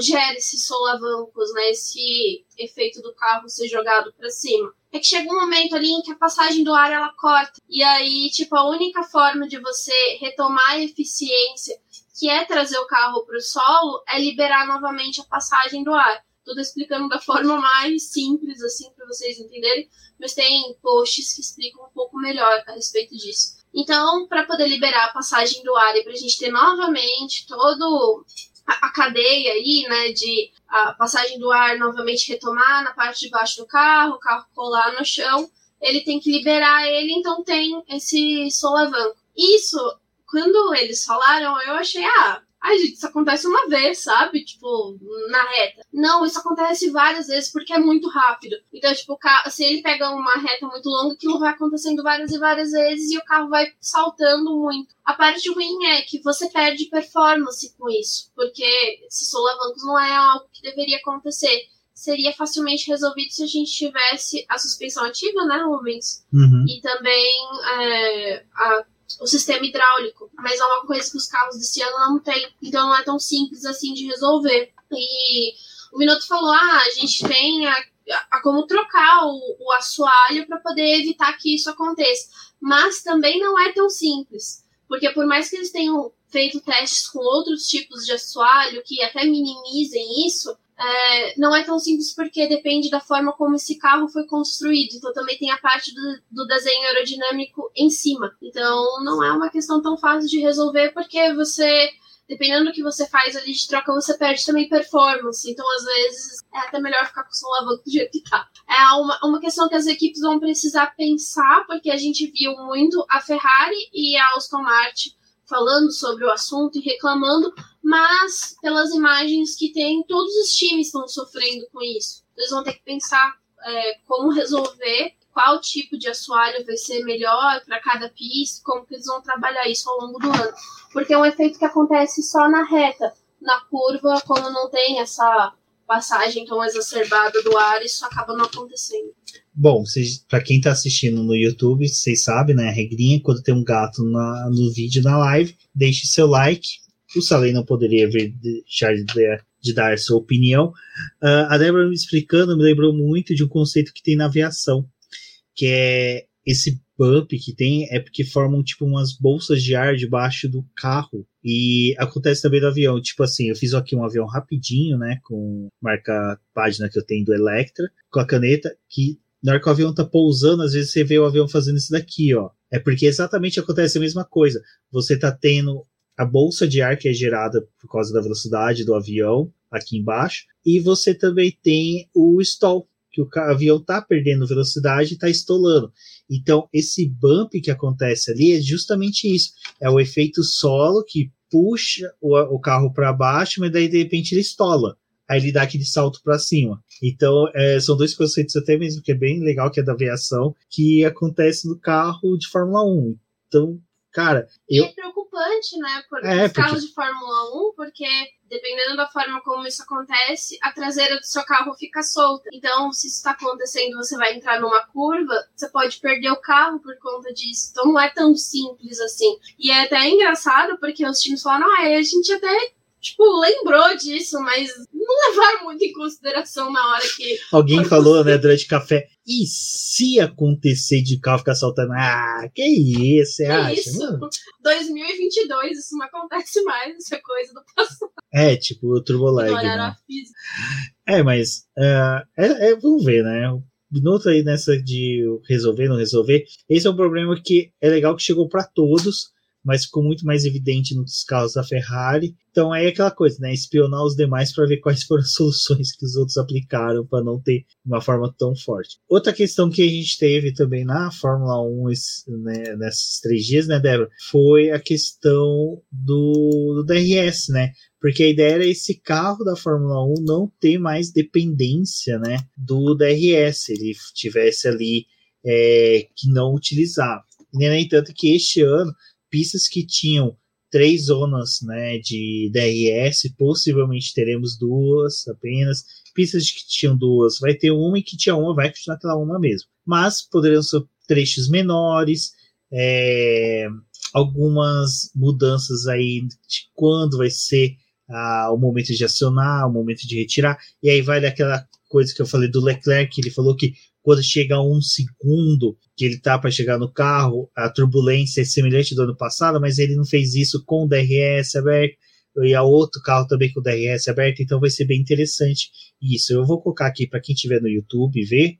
gera esses solavancos, né? Esse efeito do carro ser jogado para cima? É que chega um momento ali em que a passagem do ar ela corta. E aí, tipo, a única forma de você retomar a eficiência, que é trazer o carro para o solo, é liberar novamente a passagem do ar. Tudo explicando da (laughs) forma mais simples, assim, para vocês entenderem. Mas tem posts que explicam um pouco melhor a respeito disso. Então, para poder liberar a passagem do ar e para a gente ter novamente todo a, a, cadeia aí, né, de a passagem do ar novamente retomar na parte de baixo do carro, o carro colar no chão, ele tem que liberar ele, então tem esse solavanco. Isso, quando eles falaram, eu achei, ah, Ai, gente, isso acontece uma vez, sabe? Tipo, na reta. Não, isso acontece várias vezes porque é muito rápido. Então, tipo, se ele pega uma reta muito longa, aquilo vai acontecendo várias e várias vezes e o carro vai saltando muito. A parte ruim é que você perde performance com isso, porque esses solavancos não é algo que deveria acontecer seria facilmente resolvido se a gente tivesse a suspensão ativa, né, Rubens? Uhum. E também é, a o sistema hidráulico, mas é uma coisa que os carros desse ano não tem, então não é tão simples assim de resolver. E o Minuto falou: ah, a gente tem a, a como trocar o, o assoalho para poder evitar que isso aconteça, mas também não é tão simples. Porque por mais que eles tenham feito testes com outros tipos de assoalho que até minimizem isso, é, não é tão simples porque depende da forma como esse carro foi construído. Então também tem a parte do, do, desenho aerodinâmico em cima. Então não é uma questão tão fácil de resolver porque você, dependendo do que você faz ali de troca, você perde também performance. Então às vezes é até melhor ficar com o som lavando do jeito que tá. É uma, uma questão que as equipes vão precisar pensar porque a gente viu muito a Ferrari e a Aston Martin falando sobre o assunto e reclamando, mas pelas imagens que tem, todos os times estão sofrendo com isso. Eles vão ter que pensar é, como resolver, qual tipo de assoalho vai ser melhor para cada pista, como que eles vão trabalhar isso ao longo do ano. Porque é um efeito que acontece só na reta. Na curva, quando não tem essa passagem tão exacerbada do ar, isso acaba não acontecendo. Bom, para quem está assistindo no YouTube, vocês sabem, né? A regrinha, quando tem um gato na, no vídeo, na live, deixe seu like. O Salem não poderia deixar de, de dar sua opinião. Uh, a Débora me explicando me lembrou muito de um conceito que tem na aviação, que é esse bump que tem é porque formam tipo umas bolsas de ar debaixo do carro e acontece também no avião tipo assim eu fiz aqui um avião rapidinho né com marca página que eu tenho do Electra com a caneta que na hora que o avião tá pousando, às vezes você vê o avião fazendo isso daqui, ó. É porque exatamente acontece a mesma coisa. Você tá tendo a bolsa de ar que é gerada por causa da velocidade do avião aqui embaixo, e você também tem o stall, que o avião tá perdendo velocidade e tá estolando. Então, esse bump que acontece ali é justamente isso. É o efeito solo que puxa o, o carro para baixo, mas daí de repente ele estola aí ele dá aquele salto para cima. Então, é, são dois conceitos até mesmo que é bem legal, que é da aviação, que acontece no carro de Fórmula 1. Então, cara. E eu... é preocupante, né? Por é, os carros de Fórmula 1, porque dependendo da forma como isso acontece, a traseira do seu carro fica solta. Então, se isso está acontecendo, você vai entrar numa curva, você pode perder o carro por conta disso. Então, não é tão simples assim. E é até engraçado, porque os times falam, ah, a gente até tipo, lembrou disso, mas não levaram muito em consideração na hora que. Alguém falou, né, durante o café. E se acontecer de carro ficar saltando? Ah, que isso, você que acha? Isso? Mano? 2022, isso não acontece mais, isso é coisa do passado. É, tipo, o Turbolag. Né? É, mas. Uh, é, é, vamos ver, né? Minuto aí nessa de resolver, não resolver. Esse é um problema que é legal que chegou para todos mas ficou muito mais evidente nos carros da Ferrari. Então é aquela coisa, né? Espionar os demais para ver quais foram as (laughs) soluções que os outros aplicaram para não ter uma forma tão forte. Outra questão que a gente teve também na Fórmula 1 né, nesses três dias, né, Débora, foi a questão do, do DRS, né? Porque a ideia era esse carro da Fórmula 1 não ter mais dependência, né, do DRS, ele tivesse ali é, que não utilizar. No entanto, que este ano pistas que tinham três zonas né, de DRS, possivelmente teremos duas apenas. Pistas que tinham duas, vai ter uma, e que tinha uma, vai continuar aquela uma mesmo. Mas poderiam ser trechos menores, é, algumas mudanças aí de quando vai ser ah, o momento de acionar, o momento de retirar, e aí vai daquela coisa que eu falei do Leclerc, ele falou que quando chega a um segundo que ele tá para chegar no carro, a turbulência é semelhante do ano passado, mas ele não fez isso com o DRS aberto e a outro carro também com o DRS aberto, então vai ser bem interessante isso. Eu vou colocar aqui para quem estiver no YouTube ver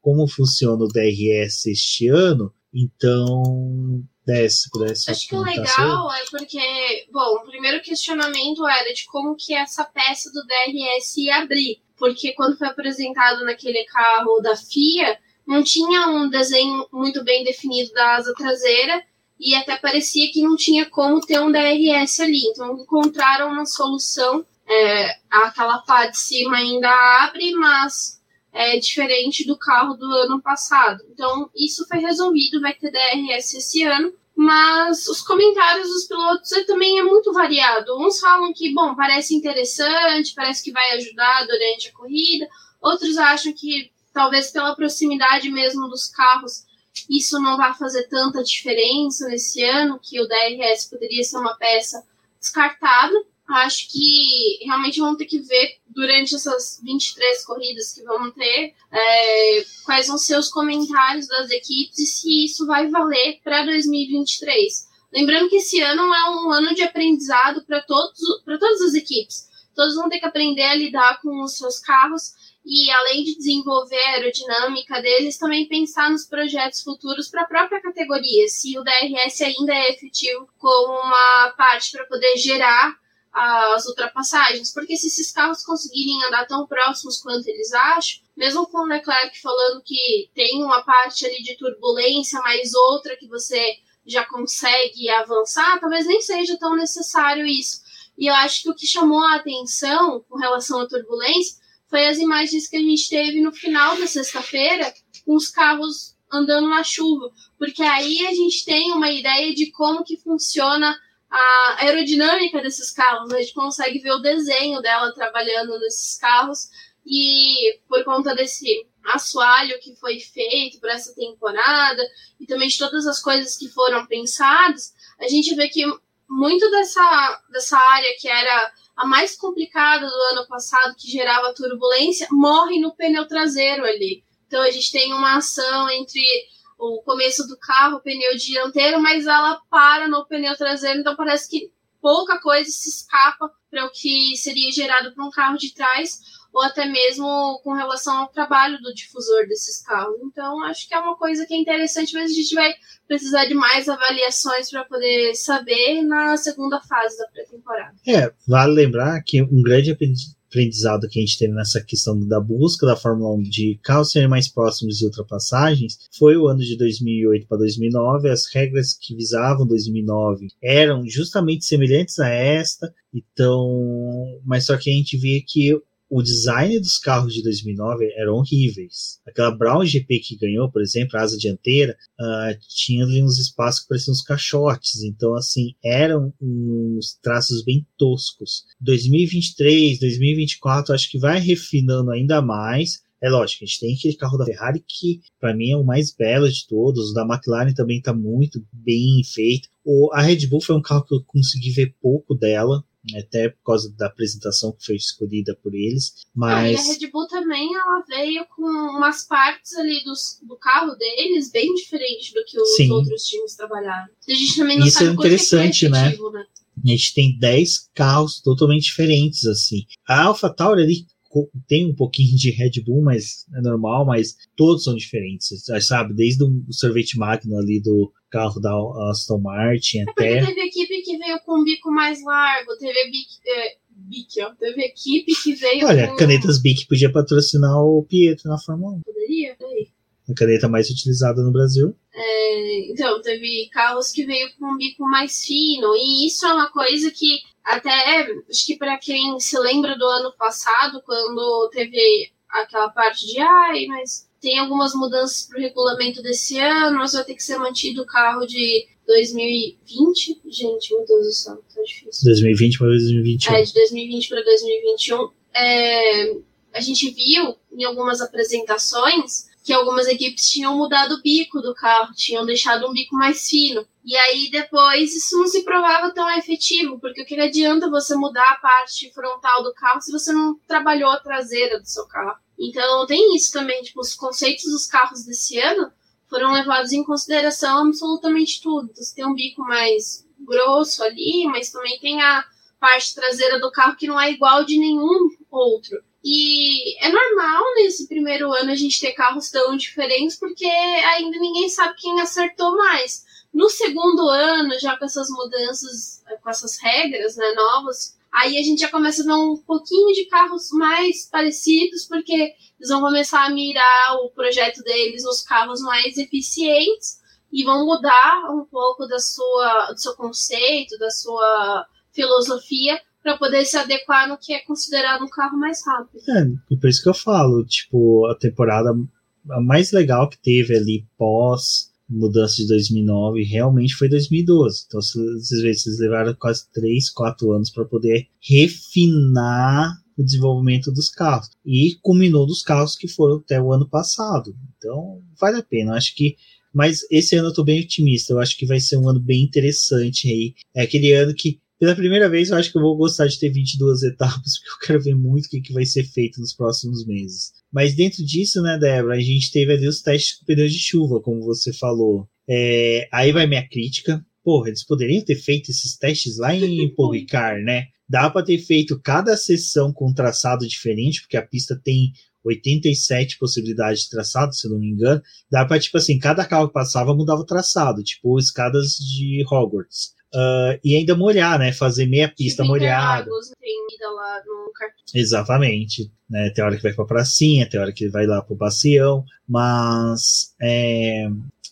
como funciona o DRS este ano. Então, desce, pudesse Acho que o legal é porque, bom, o primeiro questionamento era de como que essa peça do DRS ia abrir porque quando foi apresentado naquele carro da FIA, não tinha um desenho muito bem definido da asa traseira e até parecia que não tinha como ter um DRS ali. Então encontraram uma solução. É, aquela pá de cima ainda abre, mas é diferente do carro do ano passado. Então isso foi resolvido, vai ter DRS esse ano. Mas os comentários dos pilotos também é muito variado. Uns falam que, bom, parece interessante, parece que vai ajudar durante a corrida. Outros acham que, talvez pela proximidade mesmo dos carros, isso não vai fazer tanta diferença nesse ano, que o DRS poderia ser uma peça descartada. Acho que realmente vamos ter que ver durante essas 23 corridas que vamos ter é, quais vão ser os comentários das equipes e se isso vai valer para 2023. Lembrando que esse ano é um ano de aprendizado para todas as equipes. Todos vão ter que aprender a lidar com os seus carros e, além de desenvolver a aerodinâmica deles, também pensar nos projetos futuros para a própria categoria, se o DRS ainda é efetivo como uma parte para poder gerar as ultrapassagens, porque se esses carros conseguirem andar tão próximos quanto eles acham, mesmo com o Leclerc falando que tem uma parte ali de turbulência, mas outra que você já consegue avançar, talvez nem seja tão necessário isso. E eu acho que o que chamou a atenção com relação à turbulência foi as imagens que a gente teve no final da sexta-feira com os carros andando na chuva, porque aí a gente tem uma ideia de como que funciona a aerodinâmica desses carros, a gente consegue ver o desenho dela trabalhando nesses carros e por conta desse assoalho que foi feito para essa temporada e também de todas as coisas que foram pensadas, a gente vê que muito dessa, dessa área que era a mais complicada do ano passado, que gerava turbulência, morre no pneu traseiro ali. Então a gente tem uma ação entre o começo do carro, o pneu dianteiro, mas ela para no pneu traseiro, então parece que pouca coisa se escapa para o que seria gerado por um carro de trás, ou até mesmo com relação ao trabalho do difusor desses carros. Então, acho que é uma coisa que é interessante, mas a gente vai precisar de mais avaliações para poder saber na segunda fase da pré-temporada. É, vale lembrar que um grande aprendizado que a gente teve nessa questão da busca da Fórmula 1 de carros serem mais próximos de ultrapassagens foi o ano de 2008 para 2009. As regras que visavam 2009 eram justamente semelhantes a esta, então, mas só que a gente via que o design dos carros de 2009 eram horríveis. Aquela Brown GP que ganhou, por exemplo, a asa dianteira, uh, tinha ali uns espaços que pareciam uns caixotes. Então, assim, eram uns traços bem toscos. 2023, 2024, acho que vai refinando ainda mais. É lógico, a gente tem aquele carro da Ferrari que, para mim, é o mais belo de todos. O da McLaren também está muito bem feito. O, a Red Bull foi um carro que eu consegui ver pouco dela até por causa da apresentação que foi escolhida por eles. Mas... Ah, a Red Bull também ela veio com umas partes ali dos, do carro deles bem diferentes do que os Sim. outros times trabalharam. A gente também não Isso sabe é interessante, né? né? A gente tem 10 carros totalmente diferentes, assim. A AlphaTauri ali tem um pouquinho de Red Bull, mas é normal, mas todos são diferentes, sabe? Desde o sorvete magno ali do carro da Aston Martin é até. Teve equipe que veio com um bico mais largo, teve bico, é, Bic, ó. Teve equipe que veio Olha, com... canetas Bic podia patrocinar o Pietro na Fórmula 1. Poderia, aí. A caneta mais utilizada no Brasil. É, então, teve carros que veio com um bico mais fino, e isso é uma coisa que até acho que para quem se lembra do ano passado, quando teve aquela parte de ai, mas tem algumas mudanças para o regulamento desse ano, mas vai ter que ser mantido o carro de 2020. Gente, meu Deus do céu, tá difícil. 2020 para 2021. É, de 2020 para 2021. É, a gente viu em algumas apresentações que algumas equipes tinham mudado o bico do carro, tinham deixado um bico mais fino. E aí depois isso não se provava tão efetivo, porque o que adianta você mudar a parte frontal do carro se você não trabalhou a traseira do seu carro? Então tem isso também, tipo, os conceitos dos carros desse ano foram levados em consideração absolutamente tudo. Então, você tem um bico mais grosso ali, mas também tem a parte traseira do carro que não é igual de nenhum outro. E é normal nesse primeiro ano a gente ter carros tão diferentes, porque ainda ninguém sabe quem acertou mais. No segundo ano, já com essas mudanças, com essas regras né, novas, aí a gente já começa a ver um pouquinho de carros mais parecidos, porque eles vão começar a mirar o projeto deles nos carros mais eficientes e vão mudar um pouco da sua, do seu conceito, da sua filosofia para poder se adequar no que é considerado um carro mais rápido. É, e por isso que eu falo, tipo, a temporada mais legal que teve ali pós mudança de 2009 realmente foi 2012. Então, vocês veem, vocês levaram quase 3, 4 anos para poder refinar o desenvolvimento dos carros. E culminou dos carros que foram até o ano passado. Então, vale a pena. Acho que mas esse ano eu tô bem otimista. Eu acho que vai ser um ano bem interessante aí. É aquele ano que pela primeira vez, eu acho que eu vou gostar de ter 22 etapas, (laughs) porque eu quero ver muito o que, que vai ser feito nos próximos meses. Mas dentro disso, né, Débora, a gente teve ali os testes com pneus de chuva, como você falou. É, aí vai minha crítica, porra, eles poderiam ter feito esses testes lá em (laughs) Paul Ricard, né? Dá para ter feito cada sessão com um traçado diferente, porque a pista tem 87 possibilidades de traçado, se não me engano. Dá para tipo assim, cada carro que passava mudava o traçado, tipo escadas de Hogwarts. Uh, e ainda molhar, né? Fazer meia pista tipo molhada. lá no Exatamente. Né? Tem hora que vai pra pracinha, tem hora que vai lá pro bacião, mas é,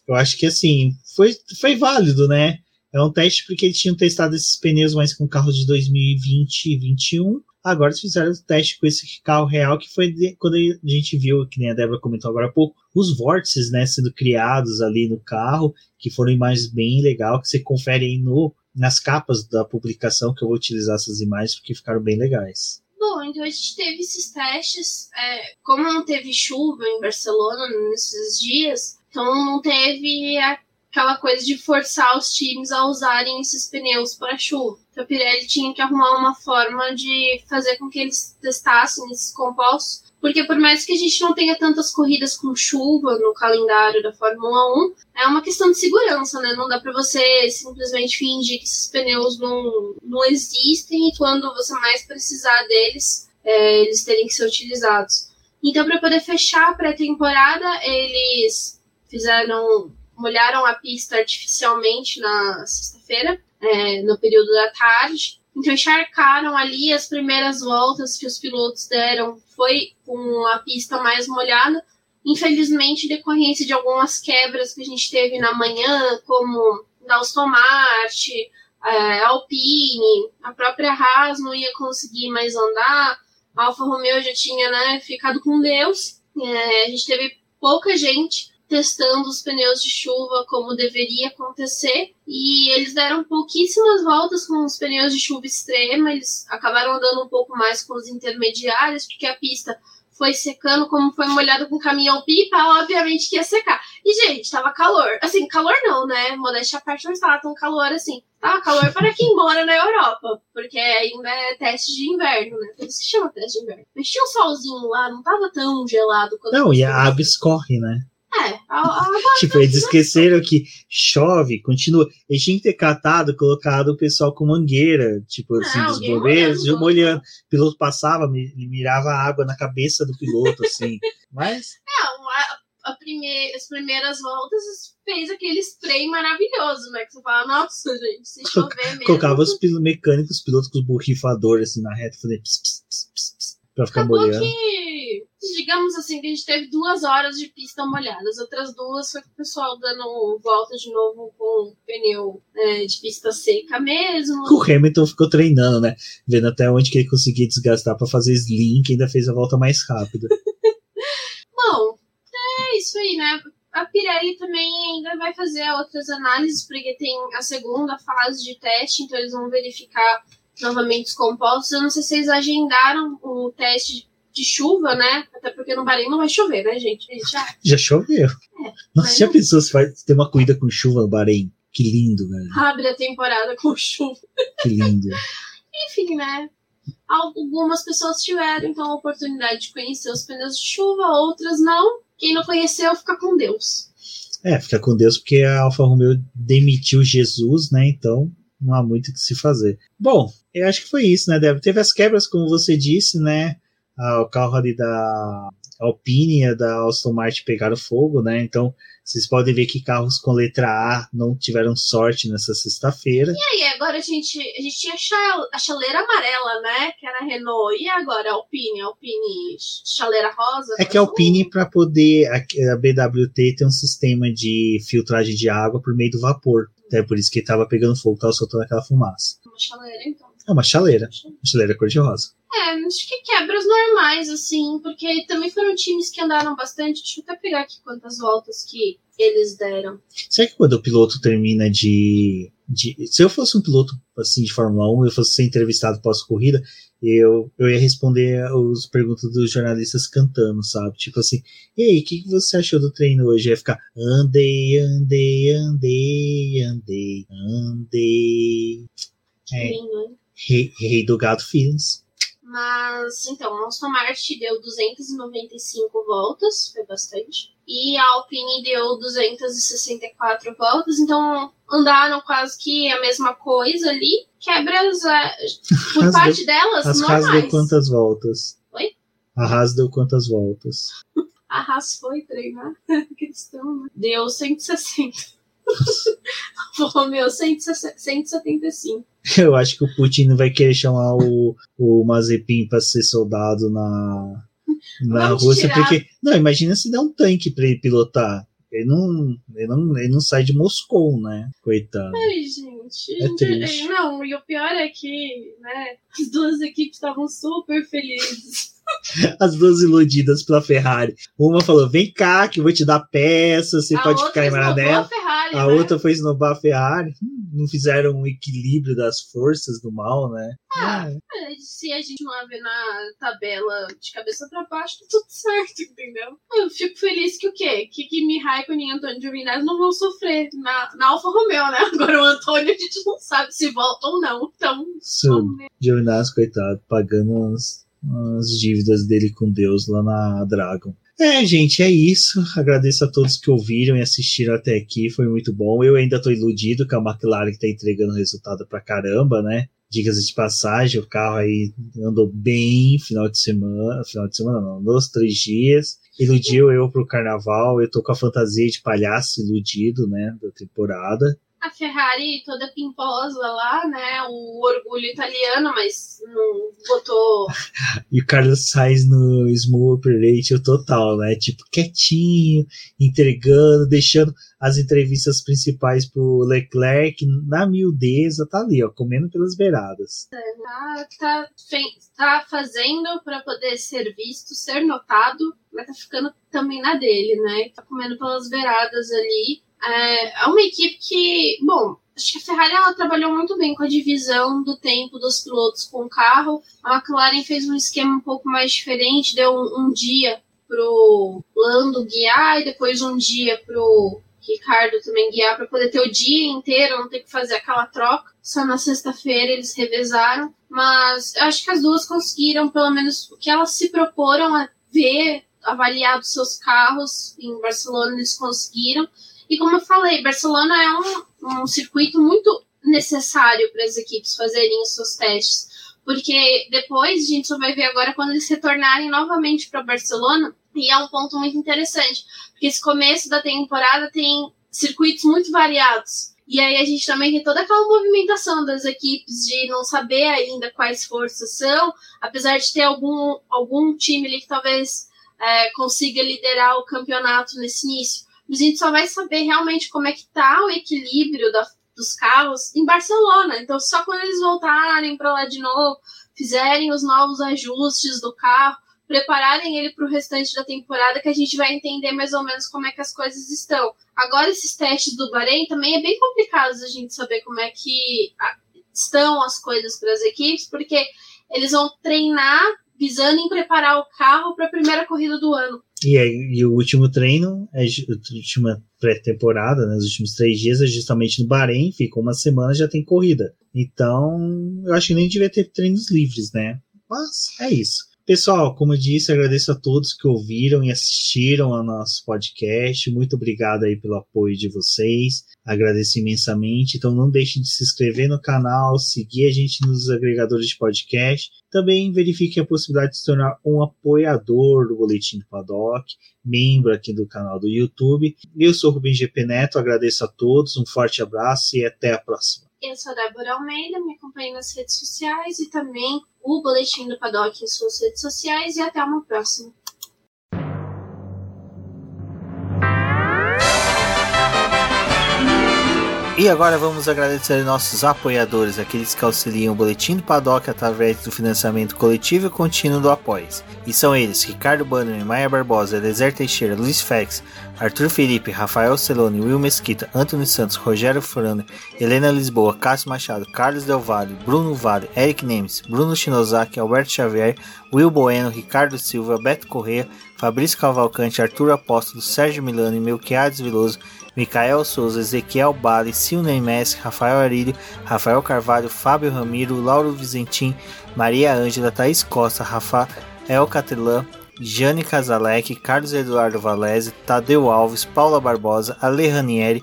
eu acho que assim, foi, foi válido, né? É um teste porque eles tinham testado esses pneus mais com carros de 2020 e 2021. Agora eles fizeram o teste com esse carro real, que foi de, quando a gente viu, que nem a Débora comentou agora há pouco, os vórtices né, sendo criados ali no carro, que foram imagens bem legais, que você confere aí no, nas capas da publicação, que eu vou utilizar essas imagens, porque ficaram bem legais. Bom, então a gente teve esses testes. É, como não teve chuva em Barcelona nesses dias, então não teve a aquela coisa de forçar os times a usarem esses pneus para chuva. Então a Pirelli tinha que arrumar uma forma de fazer com que eles testassem esses compostos, porque por mais que a gente não tenha tantas corridas com chuva no calendário da Fórmula 1, é uma questão de segurança, né? Não dá para você simplesmente fingir que esses pneus não, não existem e quando você mais precisar deles, é, eles terem que ser utilizados. Então, para poder fechar a pré-temporada, eles fizeram molharam a pista artificialmente na sexta-feira, é, no período da tarde. Então encharcaram ali as primeiras voltas que os pilotos deram foi com a pista mais molhada. Infelizmente, decorrência de algumas quebras que a gente teve na manhã, como da Aston Martin, é, Alpine, a própria Haas não ia conseguir mais andar, a Alfa Romeo já tinha né, ficado com Deus. É, a gente teve pouca gente testando os pneus de chuva como deveria acontecer. E eles deram pouquíssimas voltas com os pneus de chuva extrema, eles acabaram andando um pouco mais com os intermediários, porque a pista foi secando, como foi molhado com caminhão pipa, obviamente que ia secar. E, gente, tava calor. Assim, calor não, né? Modéstia à parte não estava tão calor assim. Tava calor para quem mora na Europa, porque ainda é teste de inverno, né? Por isso que chama teste de inverno. Mas tinha um solzinho lá, não tava tão gelado quanto. Não, e a água escorre, né? É, a, a tipo, eles esqueceram que chove, continua. Eles tinham que ter catado, colocado o pessoal com mangueira, tipo assim, dos bombeiros, molhando. molhando. O piloto passava, mirava a água na cabeça do piloto, assim. (laughs) Mas. Não, a, a primeir, as primeiras voltas fez aquele spray maravilhoso, né? Que você fala, nossa, gente, se (laughs) chover mesmo. Colocava os mecânicos, os pilotos com os borrifadores assim na reta, pss, pss, pss, pss, pss, pra ficar Acabou molhando. que digamos assim, que a gente teve duas horas de pista molhada. As outras duas foi com o pessoal dando volta de novo com pneu é, de pista seca mesmo. O Hamilton ficou treinando, né? Vendo até onde que ele conseguia desgastar para fazer slim, que ainda fez a volta mais rápida. (laughs) Bom, é isso aí, né? A Pirelli também ainda vai fazer outras análises, porque tem a segunda fase de teste, então eles vão verificar novamente os compostos. Eu não sei se eles agendaram o teste de chuva, né? Até porque no Bahrein não vai chover, né, gente? Já, já choveu. É, Nossa, já pensou se vai ter uma corrida com chuva no Bahrein? Que lindo, velho. Abre a temporada com chuva. Que lindo. (laughs) Enfim, né? Algumas pessoas tiveram então a oportunidade de conhecer os pneus de chuva, outras não. Quem não conheceu, fica com Deus. É, fica com Deus porque a Alfa Romeo demitiu Jesus, né? Então não há muito o que se fazer. Bom, eu acho que foi isso, né, Débora? Teve as quebras, como você disse, né? ah, o carro ali da Alpine da Aston Martin pegaram fogo, né? Então vocês podem ver que carros com letra A não tiveram sorte nessa sexta-feira. E aí, agora a gente, a gente tinha a chaleira amarela, né? Que era a Renault. E agora a Alpine? A Alpine chaleira rosa? É que a Alpine, para poder. A, a BWT tem um sistema de filtragem de água por meio do vapor. Até por isso que estava pegando fogo, estava soltando aquela fumaça. Uma chaleira, então. É uma chaleira. Uma chaleira cor-de-rosa. É, acho que quebras normais, assim, porque também foram times que andaram bastante. Deixa eu até pegar aqui quantas voltas que eles deram. Será que quando o piloto termina de. de se eu fosse um piloto assim de Fórmula 1, eu fosse ser entrevistado pós-corrida, eu, eu ia responder as perguntas dos jornalistas cantando, sabe? Tipo assim, ei, o que, que você achou do treino hoje? Ia ficar andei, andei, andei, andei, andei. É, lindo, rei, rei do gato Feelings. Mas, então, Aston Martin deu 295 voltas, foi bastante. e a Alpine deu 264 voltas, então andaram quase que a mesma coisa ali. Quebras, é, por parte deu, delas, as normais. Haas deu quantas voltas? Oi? A Haas deu quantas voltas? a Haas foi treinar? (laughs) Questão, né? Deu 160. Romeu, 175. (laughs) Eu acho que o Putin vai querer chamar o, o Mazepin para ser soldado na, na Rússia, tirar. porque. Não, imagina se der um tanque para ele pilotar. Ele não, ele, não, ele não sai de Moscou, né? Coitado. Ai, gente. É triste. Não, e o pior é que, né, as duas equipes estavam super felizes. As duas iludidas pela Ferrari. Uma falou: vem cá, que eu vou te dar peça, você a pode ficar em Maranello. A, a né? outra foi esnobar a Ferrari. Não fizeram um equilíbrio das forças do mal, né? Ah, é. se a gente não ver na tabela de cabeça para baixo, tá tudo (laughs) certo, entendeu? Eu fico feliz que o quê? Que Kimi Raikkonen e Antônio Giovinazzi não vão sofrer na, na Alfa Romeo, né? Agora o Antônio a gente não sabe se volta ou não. Então. Giovinazzi, coitado, pagando as, as dívidas dele com Deus lá na Dragon. É, gente, é isso. Agradeço a todos que ouviram e assistiram até aqui. Foi muito bom. Eu ainda tô iludido com a McLaren que tá entregando resultado pra caramba, né? Dicas de passagem, o carro aí andou bem final de semana, final de semana não, dois, três dias. Iludiu eu pro carnaval, eu tô com a fantasia de palhaço iludido, né, da temporada a Ferrari toda pimposa lá, né? O orgulho italiano, mas não botou. (laughs) e o Carlos Sainz no Small Operation total, né? Tipo, quietinho, entregando, deixando as entrevistas principais pro Leclerc na miudeza, tá ali, ó, comendo pelas beiradas. Tá, tá, tá fazendo para poder ser visto, ser notado, mas tá ficando também na dele, né? Tá comendo pelas beiradas ali é, é uma equipe que, bom, acho que a Ferrari ela trabalhou muito bem com a divisão do tempo dos pilotos com o carro. A McLaren fez um esquema um pouco mais diferente, deu um, um dia pro Lando guiar e depois um dia pro Ricardo também guiar para poder ter o dia inteiro, não ter que fazer aquela troca. Só na sexta-feira eles revezaram, mas eu acho que as duas conseguiram pelo menos o que elas se proporam a ver, avaliar dos seus carros em Barcelona eles conseguiram. E como eu falei, Barcelona é um, um circuito muito necessário para as equipes fazerem os seus testes. Porque depois, a gente só vai ver agora quando eles retornarem novamente para Barcelona. E é um ponto muito interessante. Porque esse começo da temporada tem circuitos muito variados. E aí a gente também tem toda aquela movimentação das equipes de não saber ainda quais forças são, apesar de ter algum, algum time ali que talvez é, consiga liderar o campeonato nesse início a gente só vai saber realmente como é que tá o equilíbrio da, dos carros em Barcelona. Então, só quando eles voltarem para lá de novo, fizerem os novos ajustes do carro, prepararem ele para o restante da temporada, que a gente vai entender mais ou menos como é que as coisas estão. Agora, esses testes do Bahrein também é bem complicado a gente saber como é que estão as coisas para as equipes, porque eles vão treinar visando em preparar o carro para a primeira corrida do ano. E, e o último treino, é a última pré-temporada, né, os últimos três dias é justamente no Bahrein, fica uma semana já tem corrida. Então, eu acho que nem devia ter treinos livres, né? Mas é isso. Pessoal, como eu disse, agradeço a todos que ouviram e assistiram ao nosso podcast. Muito obrigado aí pelo apoio de vocês. Agradeço imensamente. Então não deixem de se inscrever no canal, seguir a gente nos agregadores de podcast. Também verifique a possibilidade de se tornar um apoiador do Boletim do Paddock, membro aqui do canal do YouTube. Eu sou o Rubem GP Neto, agradeço a todos, um forte abraço e até a próxima. Eu sou a Débora Almeida, me acompanhe nas redes sociais e também o Boletim do Paddock em suas redes sociais e até uma próxima. E agora vamos agradecer nossos apoiadores, aqueles que auxiliam o Boletim do Paddock através do financiamento coletivo e contínuo do Apoies. E são eles Ricardo Bannerman, Maia Barbosa, Eliezer Teixeira, Luiz Fex, Arthur Felipe, Rafael Celone, Will Mesquita, Antônio Santos, Rogério Furano, Helena Lisboa, Cássio Machado, Carlos Del Valle, Bruno Vale, Eric Nemes, Bruno Shinozaki, Alberto Xavier, Will Bueno, Ricardo Silva, Beto Correa, Fabrício Cavalcante, Arthur Apóstolo, Sérgio Milano Melquiades Veloso, Micael Souza, Ezequiel Bale, Silney Messi, Rafael Arilho, Rafael Carvalho, Fábio Ramiro, Lauro Vizentim, Maria Ângela, Thaís Costa, Rafael Catelã, Jane Casalec, Carlos Eduardo Valese, Tadeu Alves, Paula Barbosa, Ale Ranieri,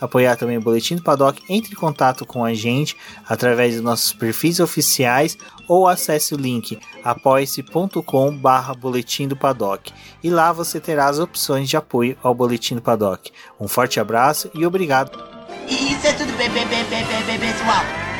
apoiar também o Boletim do Paddock, entre em contato com a gente através dos nossos perfis oficiais ou acesse o link apoia-se.com barra Boletim do Paddock e lá você terá as opções de apoio ao Boletim do Paddock. Um forte abraço e obrigado. Isso é tudo, pessoal.